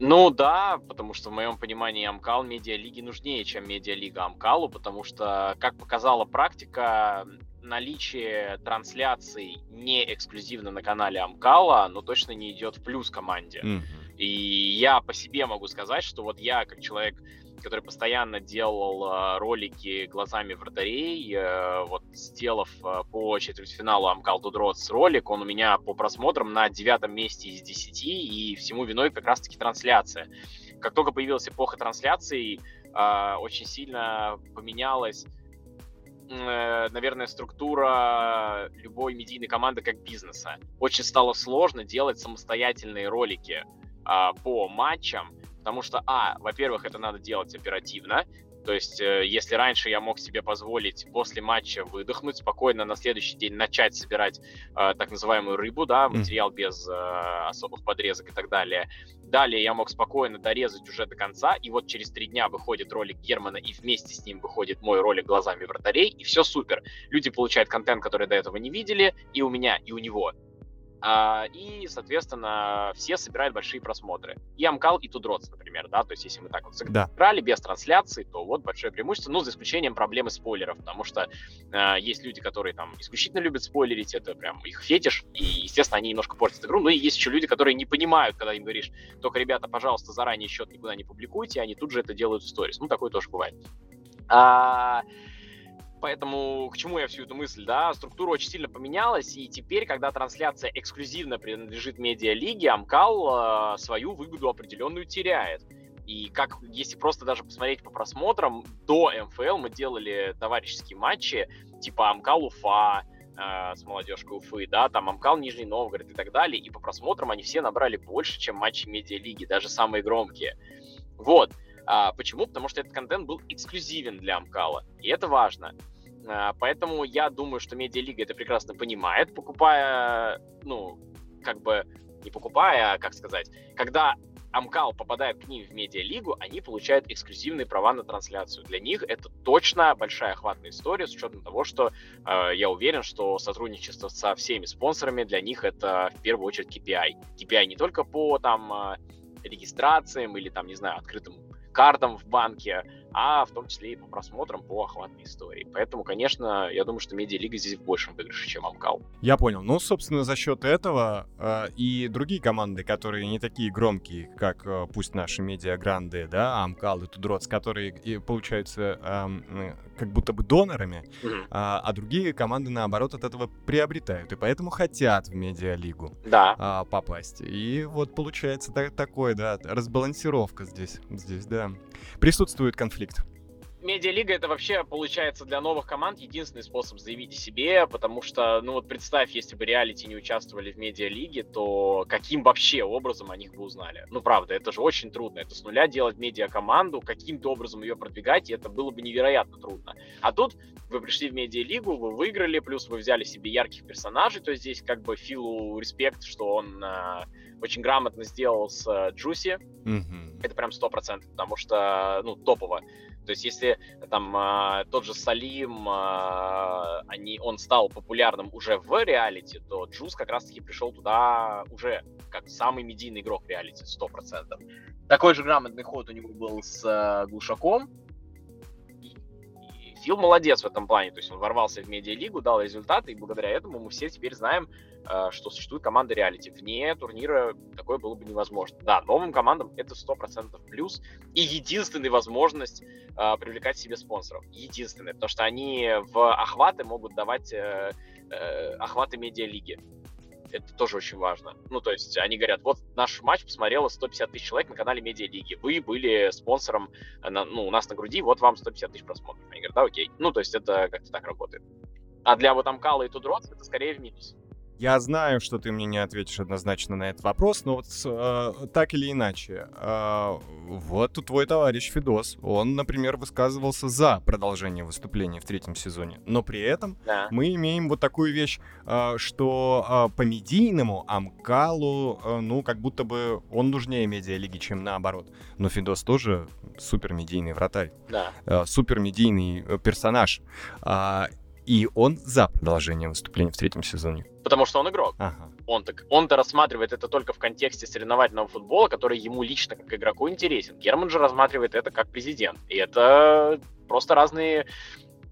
Ну да, потому что в моем понимании Амкал медиалиги нужнее, чем медиалига Амкалу, потому что, как показала практика, наличие трансляций не эксклюзивно на канале Амкала, ну точно не идет в плюс команде. Мгм. И я по себе могу сказать, что вот я, как человек, который постоянно делал э, ролики глазами вратарей, э, вот сделав э, по четвертьфиналу Амкал Дудроц ролик, он у меня по просмотрам на девятом месте из десяти, и всему виной как раз-таки трансляция. Как только появилась эпоха трансляций, э, очень сильно поменялась э, наверное, структура любой медийной команды как бизнеса. Очень стало сложно делать самостоятельные ролики а, по матчам, потому что, а, во-первых, это надо делать оперативно, то есть, э, если раньше я мог себе позволить после матча выдохнуть, спокойно на следующий день начать собирать э, так называемую рыбу, да, материал без э, особых подрезок и так далее. Далее я мог спокойно дорезать уже до конца, и вот через три дня выходит ролик Германа, и вместе с ним выходит мой ролик глазами вратарей, и все супер. Люди получают контент, который до этого не видели, и у меня, и у него. А, и, соответственно, все собирают большие просмотры. И Амкал, и Тудроц, например, да, то есть если мы так вот Да. сыграли без трансляции, то вот большое преимущество, ну, за исключением проблемы спойлеров, потому что э, есть люди, которые там исключительно любят спойлерить, это прям их фетиш, и, естественно, они немножко портят игру, но и есть еще люди, которые не понимают, когда им говоришь, только, ребята, пожалуйста, заранее счет никуда не публикуйте, они тут же это делают в сторис. Ну, такое тоже бывает. А, Поэтому к чему я всю эту мысль, да? Структура очень сильно поменялась, и теперь, когда трансляция эксклюзивно принадлежит медиалиге, Амкал э, свою выгоду определенную теряет. И как, если просто даже посмотреть по просмотрам, до МФЛ мы делали товарищеские матчи, типа Амкал Уфа, э, с молодежкой Уфы, да, там Амкал Нижний Новгород и так далее, и по просмотрам они все набрали больше, чем матчи медиалиги, даже самые громкие. Вот. А, почему? Потому что этот контент был эксклюзивен для Амкала, и это важно. А, поэтому я думаю, что медиалига это прекрасно понимает, покупая, ну, как бы не покупая, а как сказать, когда Амкал попадает к ним в медиалигу, они получают эксклюзивные права на трансляцию. Для них это точно большая охватная история, с учетом того, что э, я уверен, что сотрудничество со всеми спонсорами для них это в первую очередь KPI. KPI не только по там э, регистрациям или там, не знаю, открытым картам в банке, а в том числе и по просмотрам по охватной истории. Поэтому, конечно, я думаю, что медиалига здесь в большем выигрыше, чем Амкал. Я понял. Ну, собственно, за счет этого э, и другие команды, которые не такие громкие, как э, пусть наши медиагранды, да, Амкал и Тудроц, которые и получаются э, как будто бы донорами, mm-hmm. а, а другие команды, наоборот, от этого приобретают. И поэтому хотят в медиалигу да. а, попасть. И вот получается так, такое, да, разбалансировка здесь, здесь, да. Присутствует конфликт. Медиалига это вообще, получается, для новых команд единственный способ заявить о себе, потому что, ну вот представь, если бы реалити не участвовали в медиалиге, то каким вообще образом о них бы узнали? Ну правда, это же очень трудно, это с нуля делать медиакоманду, каким-то образом ее продвигать, и это было бы невероятно трудно. А тут вы пришли в медиалигу, вы выиграли, плюс вы взяли себе ярких персонажей, то есть здесь как бы Филу респект, что он э, очень грамотно сделал с э, Джуси, mm-hmm. это прям сто процентов, потому что, ну, топово. То есть если там э, тот же Салим, э, они, он стал популярным уже в реалити, то Джуз как раз-таки пришел туда уже как самый медийный игрок реалити, 100%. Такой же грамотный ход у него был с э, Глушаком, Фил молодец в этом плане, то есть он ворвался в медиалигу, дал результаты, и благодаря этому мы все теперь знаем, э, что существует команда реалити. Вне турнира такое было бы невозможно. Да, новым командам это 100% плюс, и единственная возможность э, привлекать себе спонсоров. Единственная, потому что они в охваты могут давать э, охваты медиалиги это тоже очень важно. Ну, то есть они говорят, вот наш матч посмотрело 150 тысяч человек на канале Медиалиги. Вы были спонсором, э, на, ну, у нас на груди, вот вам 150 тысяч просмотров. Они говорят, да, окей. Ну, то есть это как-то так работает. А для вот Амкала и Тудроц это скорее в минус. Я знаю, что ты мне не ответишь однозначно на этот вопрос, но вот э, так или иначе, э, вот твой товарищ Фидос, он, например, высказывался за продолжение выступления в третьем сезоне, но при этом да. мы имеем вот такую вещь, э, что э, по медийному Амкалу, э, ну, как будто бы он нужнее медиалиги, чем наоборот. Но Фидос тоже супер медийный вратарь, да. э, супер медийный э, персонаж. Э, и он за продолжение выступления в третьем сезоне. Потому что он игрок. Ага. Он так, он-то рассматривает это только в контексте соревновательного футбола, который ему лично как игроку интересен. Герман же рассматривает это как президент. И это просто разные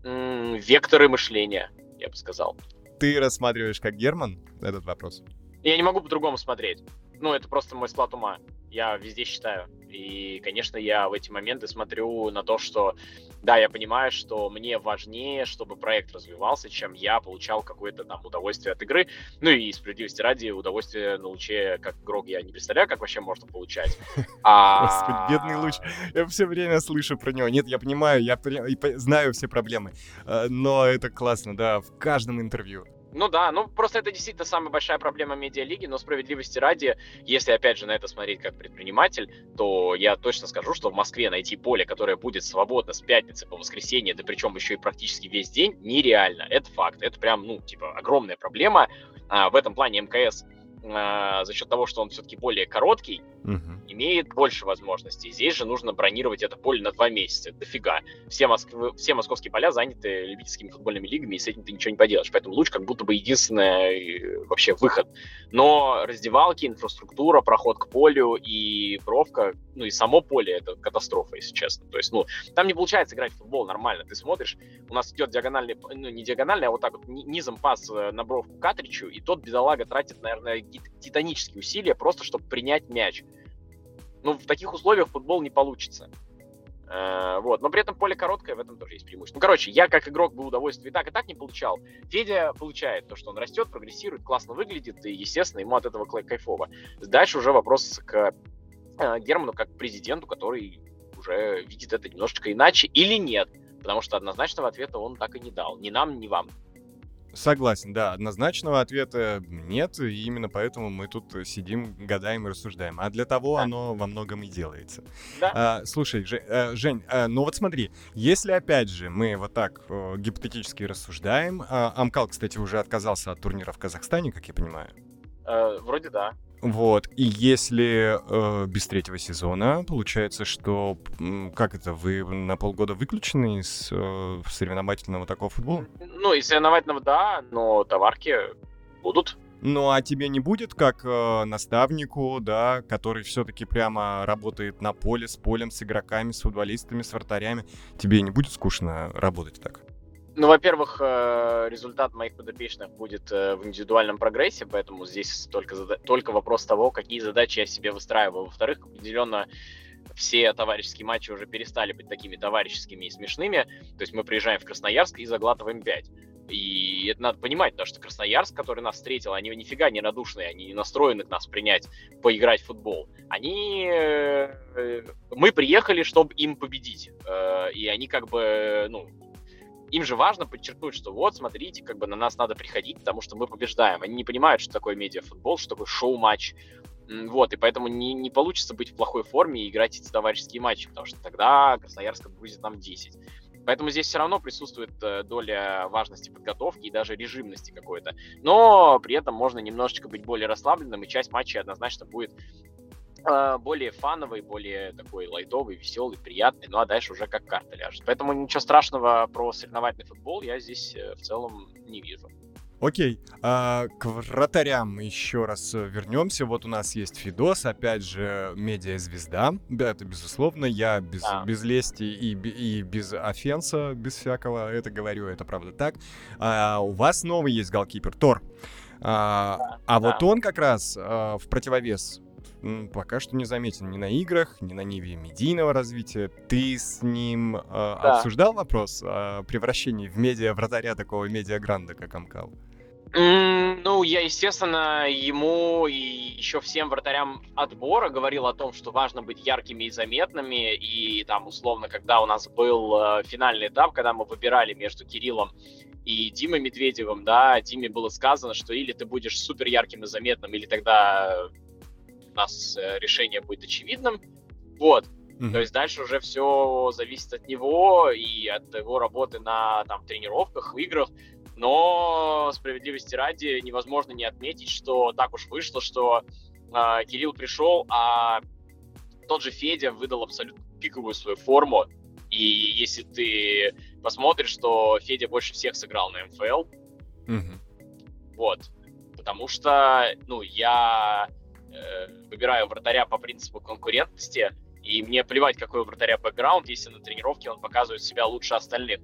м- векторы мышления, я бы сказал. Ты рассматриваешь как Герман этот вопрос? Я не могу по-другому смотреть. Ну, это просто мой склад ума. Я везде считаю. И, конечно, я в эти моменты смотрю на то, что, да, я понимаю, что мне важнее, чтобы проект развивался, чем я получал какое-то там удовольствие от игры. Ну и справедливости ради, удовольствие на луче как игрок я не представляю, как вообще можно получать. А... Господи, бедный луч. Я все время слышу про него. Нет, я понимаю, я знаю все проблемы. Э, но это классно, да, в каждом интервью. Ну да, ну просто это действительно самая большая проблема медиалиги, но справедливости ради, если опять же на это смотреть как предприниматель, то я точно скажу, что в Москве найти поле, которое будет свободно с пятницы по воскресенье, да причем еще и практически весь день, нереально. Это факт, это прям, ну, типа, огромная проблема. А, в этом плане МКС а, за счет того, что он все-таки более короткий, угу. Имеет больше возможностей. Здесь же нужно бронировать это поле на два месяца. Дофига. Все, Москвы, все московские поля заняты любительскими футбольными лигами, и с этим ты ничего не поделаешь. Поэтому луч как будто бы единственный э, вообще выход. Но раздевалки, инфраструктура, проход к полю и бровка, ну и само поле это катастрофа, если честно. То есть, ну, там не получается играть в футбол нормально. Ты смотришь, у нас идет диагональный, ну не диагональный, а вот так вот низом пас э, на бровку Катричу, и тот бедолага тратит, наверное, титанические усилия просто, чтобы принять мяч. Ну, в таких условиях футбол не получится. Э, вот, но при этом поле короткое, в этом тоже есть преимущество. Ну, короче, я как игрок бы удовольствие и так, и так не получал. Федя получает то, что он растет, прогрессирует, классно выглядит, и, естественно, ему от этого кайфово. Дальше уже вопрос к э, Герману как президенту, который уже видит это немножечко иначе или нет. Потому что однозначного ответа он так и не дал. Ни нам, ни вам. Согласен, да, однозначного ответа нет, и именно поэтому мы тут сидим, гадаем и рассуждаем. А для того да. оно во многом и делается. Да. А, слушай, Жень, а, Жень а, ну вот смотри, если опять же мы вот так а, гипотетически рассуждаем, а, Амкал, кстати, уже отказался от турнира в Казахстане, как я понимаю. А, вроде да. Вот, и если э, без третьего сезона, получается, что, как это, вы на полгода выключены из э, соревновательного такого футбола? Ну, из соревновательного, да, но товарки будут. Ну, а тебе не будет как э, наставнику, да, который все-таки прямо работает на поле, с полем, с игроками, с футболистами, с вратарями, тебе не будет скучно работать так? Ну, во-первых, э, результат моих подопечных будет э, в индивидуальном прогрессе, поэтому здесь только, только вопрос того, какие задачи я себе выстраиваю. Во-вторых, определенно все товарищеские матчи уже перестали быть такими товарищескими и смешными. То есть мы приезжаем в Красноярск и заглатываем 5. И это надо понимать, потому что Красноярск, который нас встретил, они нифига не радушные, они не настроены к нас принять, поиграть в футбол. Они... Э, мы приехали, чтобы им победить. И они как бы, ну, им же важно подчеркнуть, что вот, смотрите, как бы на нас надо приходить, потому что мы побеждаем. Они не понимают, что такое медиафутбол, что такое шоу-матч. Вот, и поэтому не, не получится быть в плохой форме и играть эти товарищеские матчи, потому что тогда Красноярск отгрузит нам 10. Поэтому здесь все равно присутствует э, доля важности подготовки и даже режимности какой-то. Но при этом можно немножечко быть более расслабленным, и часть матчей однозначно будет более фановый, более такой лайтовый, веселый, приятный, ну а дальше уже как карта ляжет. Поэтому ничего страшного про соревновательный футбол я здесь э, в целом не вижу. Окей, а, к вратарям еще раз вернемся. Вот у нас есть Фидос, опять же, медиа-звезда. Да, это безусловно. Я без, да. без лести и, и без офенса, без всякого это говорю, это правда так. А, у вас новый есть голкипер, Тор. А, да, а да. вот он как раз а, в противовес пока что не заметен ни на играх, ни на ниве медийного развития. Ты с ним э, да. обсуждал вопрос о превращении в медиа-вратаря такого медиа-гранда, как Амкал? Mm, ну, я, естественно, ему и еще всем вратарям отбора говорил о том, что важно быть яркими и заметными. И там, условно, когда у нас был э, финальный этап, когда мы выбирали между Кириллом и Димой Медведевым, да, Диме было сказано, что или ты будешь супер ярким и заметным, или тогда нас э, решение будет очевидным. Вот. Mm-hmm. То есть дальше уже все зависит от него и от его работы на там, тренировках, играх. Но справедливости ради невозможно не отметить, что так уж вышло, что э, Кирилл пришел, а тот же Федя выдал абсолютно пиковую свою форму. И если ты посмотришь, что Федя больше всех сыграл на МФЛ, mm-hmm. вот, потому что, ну, я Э, выбираю вратаря по принципу конкурентности, и мне плевать, какой у вратаря бэкграунд, если на тренировке он показывает себя лучше остальных.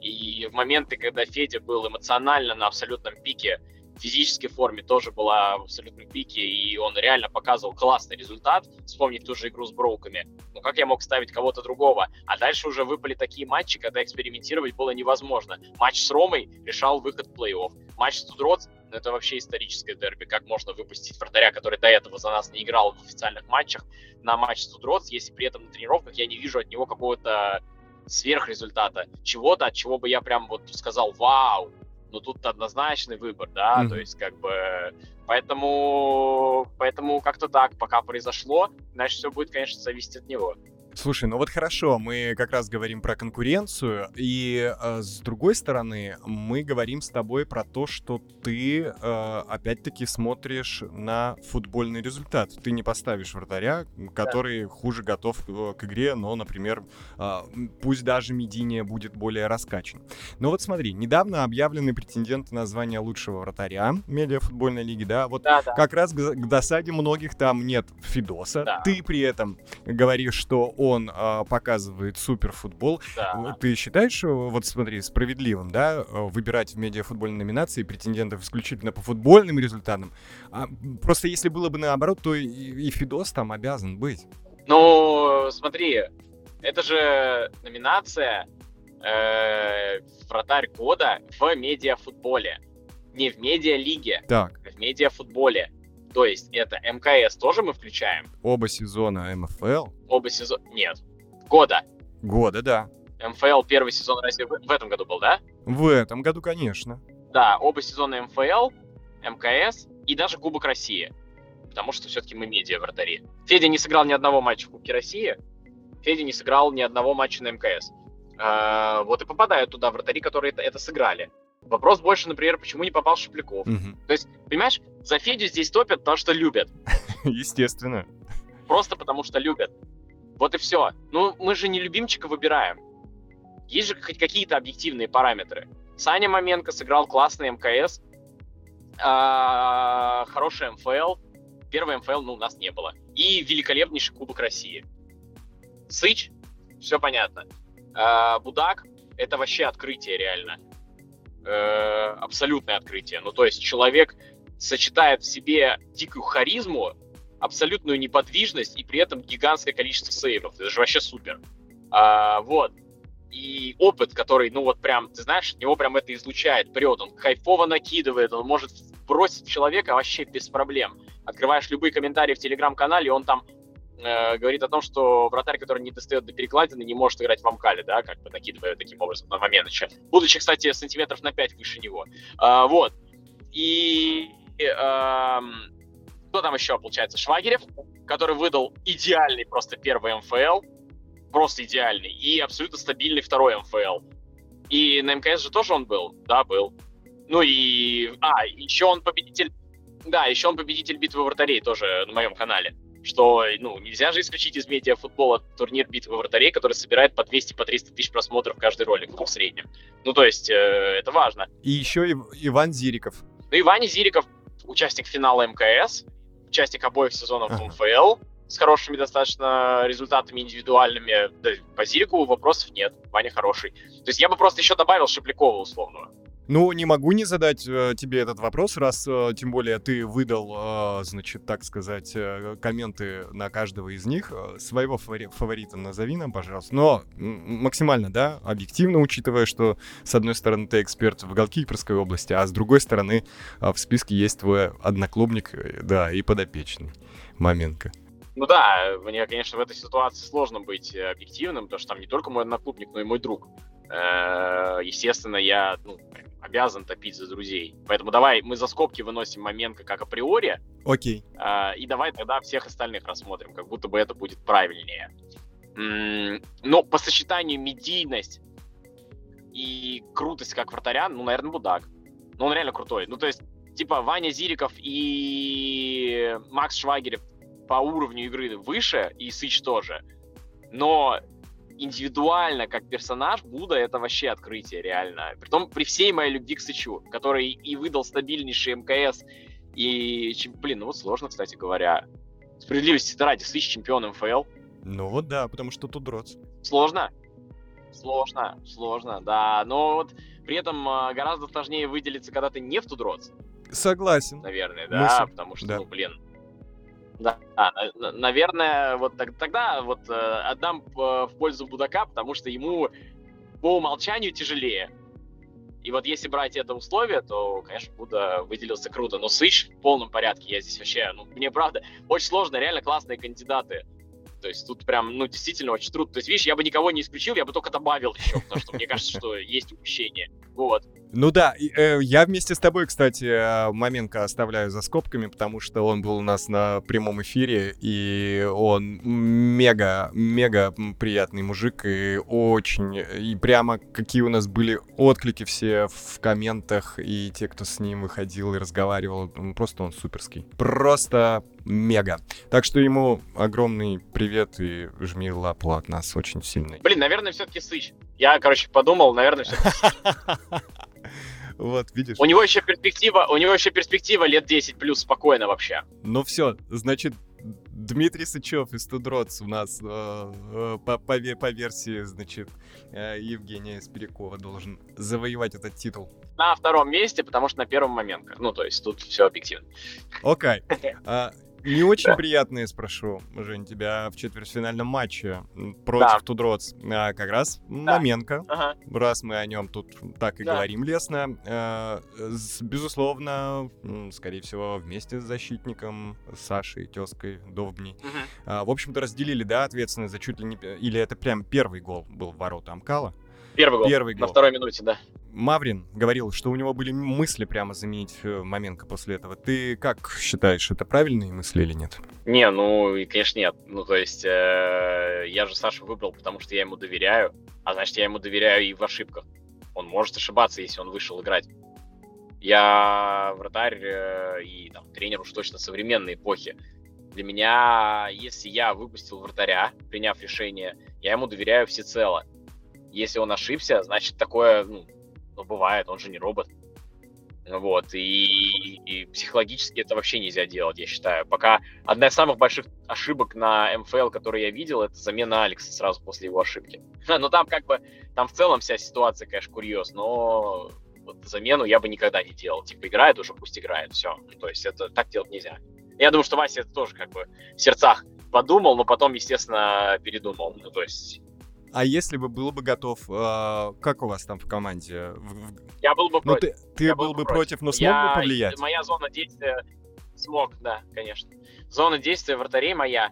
И в моменты, когда Федя был эмоционально на абсолютном пике, в физической форме тоже была в абсолютном пике, и он реально показывал классный результат. Вспомнить ту же игру с Броуками. Ну как я мог ставить кого-то другого? А дальше уже выпали такие матчи, когда экспериментировать было невозможно. Матч с Ромой решал выход в плей-офф. Матч с Тудрот это вообще историческое дерби. Как можно выпустить вратаря, который до этого за нас не играл в официальных матчах, на матч с Тудроц, если при этом на тренировках я не вижу от него какого-то сверхрезультата, чего-то, от чего бы я прям вот сказал, вау, ну тут однозначный выбор, да, mm-hmm. то есть как бы, поэтому, поэтому как-то так, пока произошло, значит все будет, конечно, зависеть от него. Слушай, ну вот хорошо, мы как раз говорим про конкуренцию, и э, с другой стороны, мы говорим с тобой про то, что ты э, опять-таки смотришь на футбольный результат. Ты не поставишь вратаря, который да. хуже готов э, к игре, но, например, э, пусть даже Мединия будет более раскачан. Но вот смотри, недавно объявлены претенденты на звание лучшего вратаря медиафутбольной лиги, да, вот да, да. как раз к, к досаде многих там нет Фидоса. Да. Ты при этом говоришь, что он э, показывает супер футбол. Да. Ты считаешь, вот смотри, справедливым, да, выбирать в медиафутбольной номинации претендентов исключительно по футбольным результатам? А, просто если было бы наоборот, то и, и Фидос там обязан быть. Ну, смотри, Это же номинация э, вратарь года в медиафутболе. Не в медиалиге, Так, а в медиафутболе. То есть это МКС тоже мы включаем. оба сезона МФЛ. Оба сезона... Нет. Года. Года, да. МФЛ первый сезон разве в, этом году был, да? В этом году, конечно. Да, оба сезона МФЛ, МКС и даже Кубок России. Потому что все-таки мы медиа вратари. Федя не сыграл ни одного матча в Кубке России. Федя не сыграл ни одного матча на МКС. А, вот и попадают туда вратари, которые это, это сыграли. Вопрос больше, например, почему не попал Шепляков. Мгм. То есть, понимаешь, за Федю здесь топят, потому что любят. Естественно. Просто потому что любят. Вот и все. Ну, мы же не любимчика выбираем. Есть же хоть какие-то объективные параметры. Саня Маменко сыграл классный МКС, а, хороший МФЛ. Первый МФЛ, ну, у нас не было. И великолепнейший Кубок России. Сыч, все понятно. А, Будак, это вообще открытие реально. Э, абсолютное открытие. Ну, то есть человек сочетает в себе дикую харизму, абсолютную неподвижность и при этом гигантское количество сейвов. Это же вообще супер. А, вот. И опыт, который, ну вот прям, ты знаешь, от него прям это излучает, прет, он кайфово накидывает, он может бросить человека вообще без проблем. Открываешь любые комментарии в телеграм-канале, он там э, говорит о том, что вратарь, который не достает до перекладины, не может играть в Амкале, да, как бы накидывая таким образом на еще. Будучи, кстати, сантиметров на 5 выше него. А, вот. И эм, кто там еще, получается, Швагерев, который выдал идеальный просто первый МФЛ, просто идеальный, и абсолютно стабильный второй МФЛ. И на МКС же тоже он был? Да, был. Ну и... А, еще он победитель... Да, еще он победитель битвы вратарей тоже на моем канале. Что, ну, нельзя же исключить из медиафутбола турнир битвы вратарей, который собирает по 200, по 300 тысяч просмотров каждый ролик в среднем. Ну, то есть, э, это важно. И еще и Иван Зириков. Ну и Ваня Зириков, участник финала МКС, участник обоих сезонов Ага. МФЛ, с хорошими достаточно результатами индивидуальными. Да, по Зирику вопросов нет, Ваня хороший. То есть я бы просто еще добавил Шеплякова условного. Ну, не могу не задать э, тебе этот вопрос, раз э, тем более ты выдал, э, значит, так сказать, э, комменты на каждого из них. Э, Своего фавори- фаворита назови нам, пожалуйста. Но максимально, да, объективно, учитывая, что, с одной стороны, ты эксперт в голкиперской области, а с другой стороны, э, в списке есть твой одноклубник, э, да, и подопечный. Маменко. Ну да, мне, конечно, в этой ситуации сложно быть э, объективным, потому что там не только мой одноклубник, но и мой друг. Э, Естественно, я ну, обязан топить за друзей. Поэтому давай мы за скобки выносим Маменко как априори, Окей. А, И давай тогда всех остальных рассмотрим, как будто бы это будет правильнее. Но по сочетанию медийность и крутость как вратаря, ну, наверное, Будак. Ну, он реально крутой. Ну, то есть, типа, Ваня Зириков и Макс Швагерев по уровню игры выше, и Сыч тоже. Но индивидуально, как персонаж, Буда это вообще открытие, реально. Притом при всей моей любви к Сычу, который и выдал стабильнейший МКС, и, блин, ну вот сложно, кстати говоря. Справедливости ради, Сыч чемпион МФЛ. Ну вот да, потому что тут дротс. Сложно? Сложно, сложно, да. Но вот при этом а, гораздо сложнее выделиться, когда ты не в Тудроц, Согласен. наверное, да, с- потому что, да. ну, блин. Да, а, на- на- наверное, вот тогда вот э, отдам э, в пользу Будака, потому что ему по умолчанию тяжелее. И вот если брать это условие, то, конечно, Буда выделился круто. Но Сыч в полном порядке. Я здесь вообще, ну, мне правда, очень сложно, реально классные кандидаты. То есть тут прям, ну, действительно очень трудно. То есть, видишь, я бы никого не исключил, я бы только добавил еще, потому что мне кажется, что есть упущение. Вот. Ну да, э, я вместе с тобой, кстати, э, Маменко оставляю за скобками, потому что он был у нас на прямом эфире, и он мега, мега приятный мужик, и очень, и прямо какие у нас были отклики все в комментах, и те, кто с ним выходил и разговаривал, просто он суперский. Просто мега. Так что ему огромный привет и жми лапу от нас очень сильный. Блин, наверное, все-таки Сыч. Я, короче, подумал, наверное, все Вот, видишь? У него еще перспектива, у него еще перспектива лет 10 плюс спокойно вообще. Ну все, значит, Дмитрий Сычев из Тудроц у нас э, э, по, по, по версии, значит, э, Евгения Спирякова должен завоевать этот титул. На втором месте, потому что на первом Маменко. Ну, то есть тут все объективно. Окей. А, Не очень приятное спрошу, Жень, тебя в четвертьфинальном матче против да. Тудроц. А, как раз да. Маменко, ага. раз мы о нем тут так и да. говорим лестно. А, безусловно, скорее всего, вместе с защитником Сашей, тезкой Довбней. Угу. А, в общем-то, разделили, да, ответственность за чуть ли не... Или это прям первый гол был в ворота Амкала? Первый гол. Первый гол. На второй минуте, да. Маврин говорил, что у него были мысли прямо заменить э, Маменко после этого. Ты как считаешь, это правильные мысли или нет? Не, ну, конечно, нет. Ну, то есть, э, я же Сашу выбрал, потому что я ему доверяю, а значит, я ему доверяю и в ошибках. Он может ошибаться, если он вышел играть. Я вратарь э, и там, тренер уж точно современной эпохи. Для меня, если я выпустил вратаря, приняв решение, я ему доверяю всецело. Если он ошибся, значит, такое, ну, ну бывает, он же не робот. Вот, и, и психологически это вообще нельзя делать, я считаю. Пока одна из самых больших ошибок на МФЛ, которую я видел, это замена Алекса сразу после его ошибки. Но там как бы, там в целом вся ситуация, конечно, курьез, но вот замену я бы никогда не делал. Типа, играет уже, пусть играет, все. То есть это так делать нельзя. Я думаю, что Вася это тоже как бы в сердцах подумал, но потом, естественно, передумал. Ну, то есть а если бы был бы готов, э, как у вас там в команде? Я был бы ну, против. Ты, ты был, был бы против, против но смог я, бы повлиять? Моя зона действия смог, да, конечно. Зона действия вратарей моя.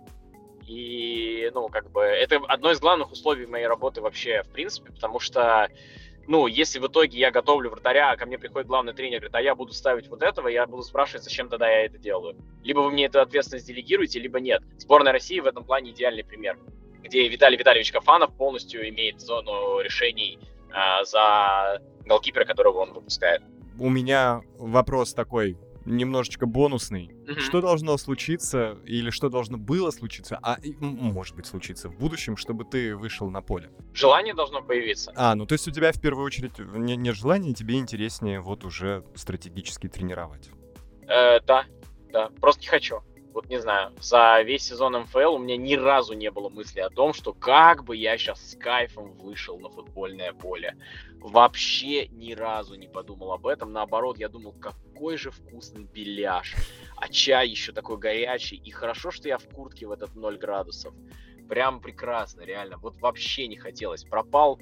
И, ну, как бы, это одно из главных условий моей работы вообще, в принципе, потому что, ну, если в итоге я готовлю вратаря, а ко мне приходит главный тренер, говорит, а я буду ставить вот этого, я буду спрашивать, зачем тогда я это делаю. Либо вы мне эту ответственность делегируете, либо нет. Сборная России в этом плане идеальный пример где Виталий Витальевич Кафанов полностью имеет зону решений э, за голкипера, которого он выпускает. У меня вопрос такой, немножечко бонусный. Mm-hmm. Что должно случиться или что должно было случиться, а может быть случиться в будущем, чтобы ты вышел на поле? Желание должно появиться. А, ну то есть у тебя в первую очередь не, не желание, тебе интереснее вот уже стратегически тренировать. Э, да, да, просто не хочу вот не знаю, за весь сезон МФЛ у меня ни разу не было мысли о том, что как бы я сейчас с кайфом вышел на футбольное поле. Вообще ни разу не подумал об этом. Наоборот, я думал, какой же вкусный беляш. А чай еще такой горячий. И хорошо, что я в куртке в этот 0 градусов. Прям прекрасно, реально. Вот вообще не хотелось. Пропал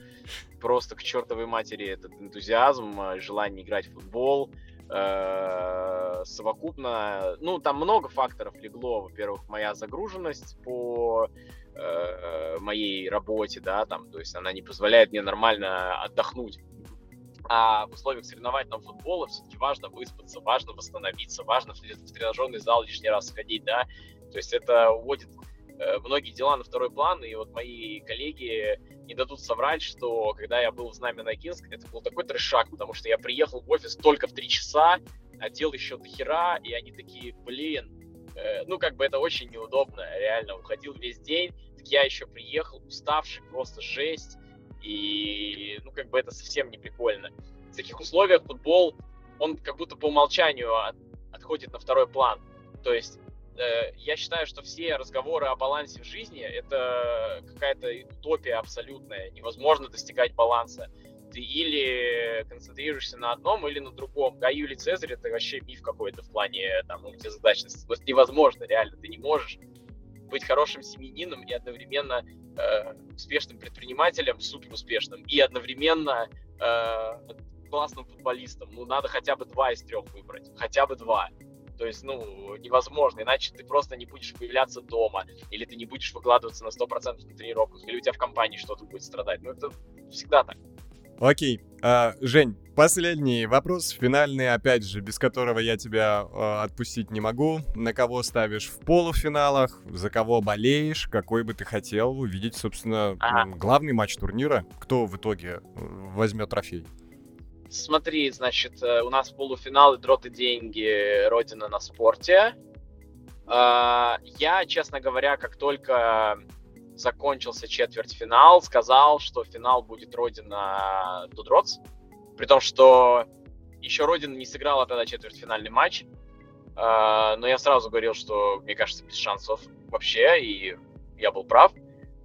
просто к чертовой матери этот энтузиазм, э, желание играть в футбол. Э, совокупно, ну, там много факторов легло. Во-первых, моя загруженность по э, моей работе, да, там, то есть она не позволяет мне нормально отдохнуть. А в условиях соревновательного футбола все-таки важно выспаться, важно восстановиться, важно в тренажерный зал лишний раз сходить, да. То есть это уводит э, многие дела на второй план, и вот мои коллеги не дадут соврать, что когда я был в Знаменогинск, это был такой трешак, потому что я приехал в офис только в 3 часа, одел еще до хера, и они такие, блин, э, ну, как бы это очень неудобно, реально, уходил весь день, так я еще приехал, уставший, просто жесть, и, ну, как бы это совсем не прикольно. В таких условиях футбол, он как будто по умолчанию от, отходит на второй план, то есть Э, я считаю, что все разговоры о балансе в жизни это какая-то утопия абсолютная. Невозможно достигать баланса. Ты или концентрируешься на одном, или на другом. Гай Юлий Цезарь это вообще миф какой-то в плане там, задачности. Это невозможно, реально. Ты не можешь быть хорошим семенином и одновременно э, успешным предпринимателем, супер успешным, и одновременно э, классным футболистом. Ну, надо хотя бы два из трех выбрать. Хотя бы два. То есть, ну, невозможно, иначе ты просто не будешь появляться дома, или ты не будешь выкладываться на 100% на тренировках, или у тебя в компании что-то будет страдать. Ну, это всегда так. Окей. А, Жень, последний вопрос, финальный, опять же, без которого я тебя а, отпустить не могу. На кого ставишь в полуфиналах, за кого болеешь, какой бы ты хотел увидеть, собственно, ага. главный матч турнира, кто в итоге возьмет трофей? Смотри, значит, э, у нас полуфинал «Дрот и деньги. Родина на спорте». А, я, честно говоря, как только закончился четвертьфинал, сказал, что финал будет Родина Дудроц. При том, что еще Родина не сыграла тогда четвертьфинальный матч. А, но я сразу говорил, что, мне кажется, без шансов вообще, и я был прав.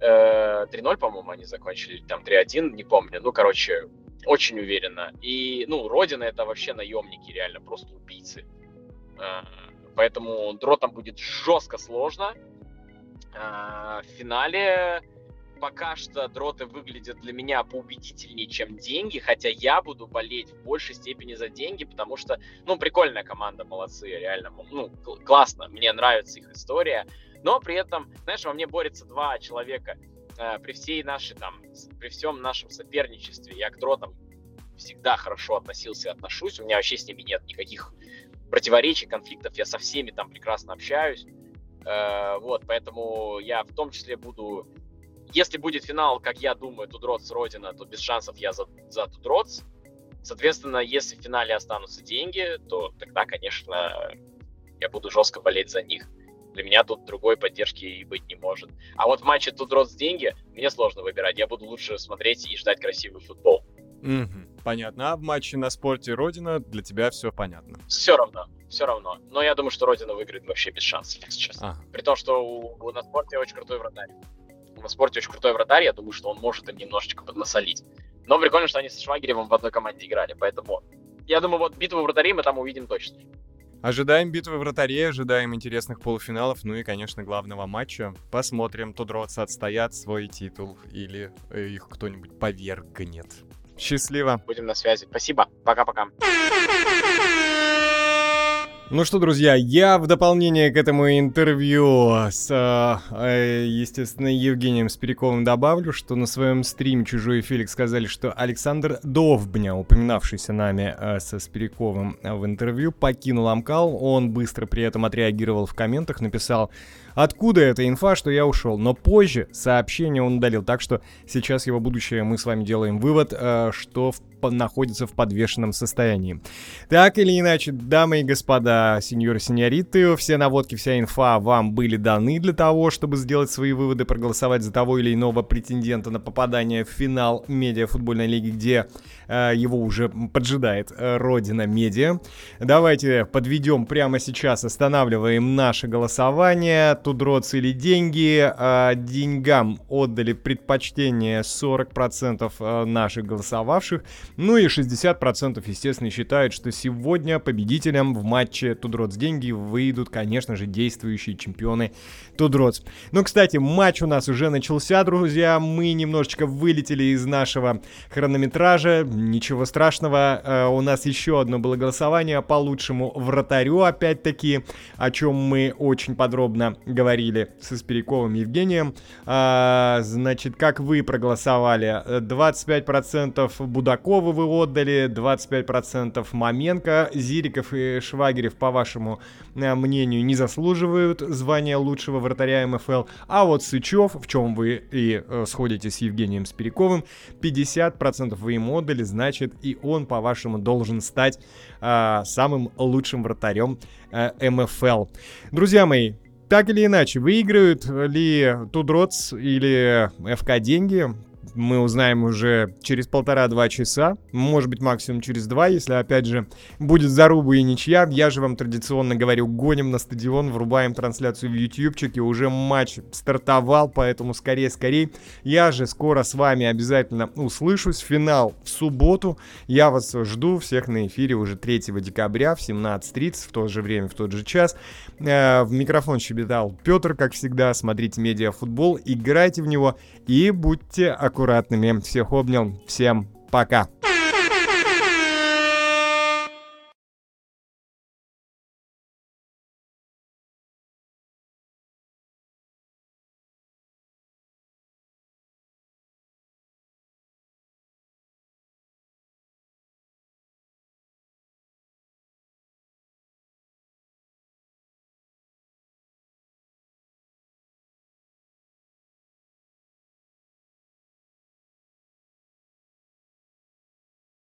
3-0, э, по-моему, они закончили, там 3-1, не помню. Ну, короче, очень уверенно. И, ну, Родина это вообще наемники, реально, просто убийцы. А, Поэтому дротам будет жестко сложно. А, в финале пока что дроты выглядят для меня поубедительнее, чем деньги, хотя я буду болеть в большей степени за деньги, потому что, ну, прикольная команда, молодцы, реально, ну, классно, мне нравится их история, но при этом, знаешь, во мне борются два человека. Э, при всей нашей, там, при всем нашем соперничестве я к дротам всегда хорошо относился и отношусь, у меня вообще с ними нет никаких противоречий, конфликтов, я со всеми там прекрасно общаюсь, э, вот, поэтому я в том числе буду если будет финал, как я думаю, Тудроц Родина, то без шансов я за, за Тудроц. Соответственно, если в финале останутся деньги, то тогда, конечно, я буду жестко болеть за них. Для меня тут другой поддержки и быть не может. А вот в матче Тудроц деньги мне сложно выбирать. Я буду лучше смотреть и ждать красивый футбол. Угу, понятно. А в матче на спорте Родина для тебя все понятно? Все равно, все равно. Но я думаю, что Родина выиграет вообще без шансов, если честно. Ага. При том, что у, у на спорте очень крутой вратарь на спорте очень крутой вратарь, я думаю, что он может им немножечко поднасолить. Но прикольно, что они с Швагеревым в одной команде играли, поэтому я думаю, вот битву вратарей мы там увидим точно. Ожидаем битвы вратарей, ожидаем интересных полуфиналов, ну и, конечно, главного матча. Посмотрим, Тудроцы отстоят свой титул или их кто-нибудь повергнет. Счастливо. Будем на связи. Спасибо. Пока-пока. Ну что, друзья, я в дополнение к этому интервью с, э, естественно, Евгением Спиряковым добавлю, что на своем стриме «Чужой Феликс» сказали, что Александр Довбня, упоминавшийся нами э, со Спиряковым в интервью, покинул Амкал. Он быстро при этом отреагировал в комментах, написал Откуда эта инфа, что я ушел? Но позже сообщение он удалил, так что сейчас его будущее мы с вами делаем вывод, э, что в находится в подвешенном состоянии. Так или иначе, дамы и господа, сеньоры сеньориты, все наводки, вся инфа вам были даны для того, чтобы сделать свои выводы, проголосовать за того или иного претендента на попадание в финал медиафутбольной лиги, где э, его уже поджидает э, Родина Медиа. Давайте подведем прямо сейчас, останавливаем наше голосование. Тудроц или деньги. Э, деньгам отдали предпочтение 40% э, наших голосовавших. Ну и 60% естественно считают, что сегодня победителем в матче Тудроц деньги выйдут, конечно же, действующие чемпионы Тудроц. Ну, кстати, матч у нас уже начался, друзья. Мы немножечко вылетели из нашего хронометража. Ничего страшного. Э, у нас еще одно было голосование по лучшему вратарю, опять-таки, о чем мы очень подробно говорили со Спиряковым Евгением. А, значит, как вы проголосовали? 25% Будакова вы отдали, 25% Маменко, Зириков и Швагерев, по вашему э, мнению, не заслуживают звания лучшего вратаря МФЛ, а вот Сычев, в чем вы и э, сходите с Евгением Спиряковым, 50% вы ему отдали, значит и он, по-вашему, должен стать э, самым лучшим вратарем э, МФЛ. Друзья мои, так или иначе, выиграют ли Тудроц или ФК деньги? Мы узнаем уже через полтора-два часа, может быть максимум через два, если опять же будет заруба и ничья. Я же вам традиционно говорю, гоним на стадион, врубаем трансляцию в ютубчике, уже матч стартовал, поэтому скорее-скорее. Я же скоро с вами обязательно услышусь. Финал в субботу. Я вас жду всех на эфире уже 3 декабря в 17.30, в то же время, в тот же час. Э, в микрофон щебетал Петр, как всегда. Смотрите медиафутбол, играйте в него и будьте аккуратными. Всех обнял, всем пока.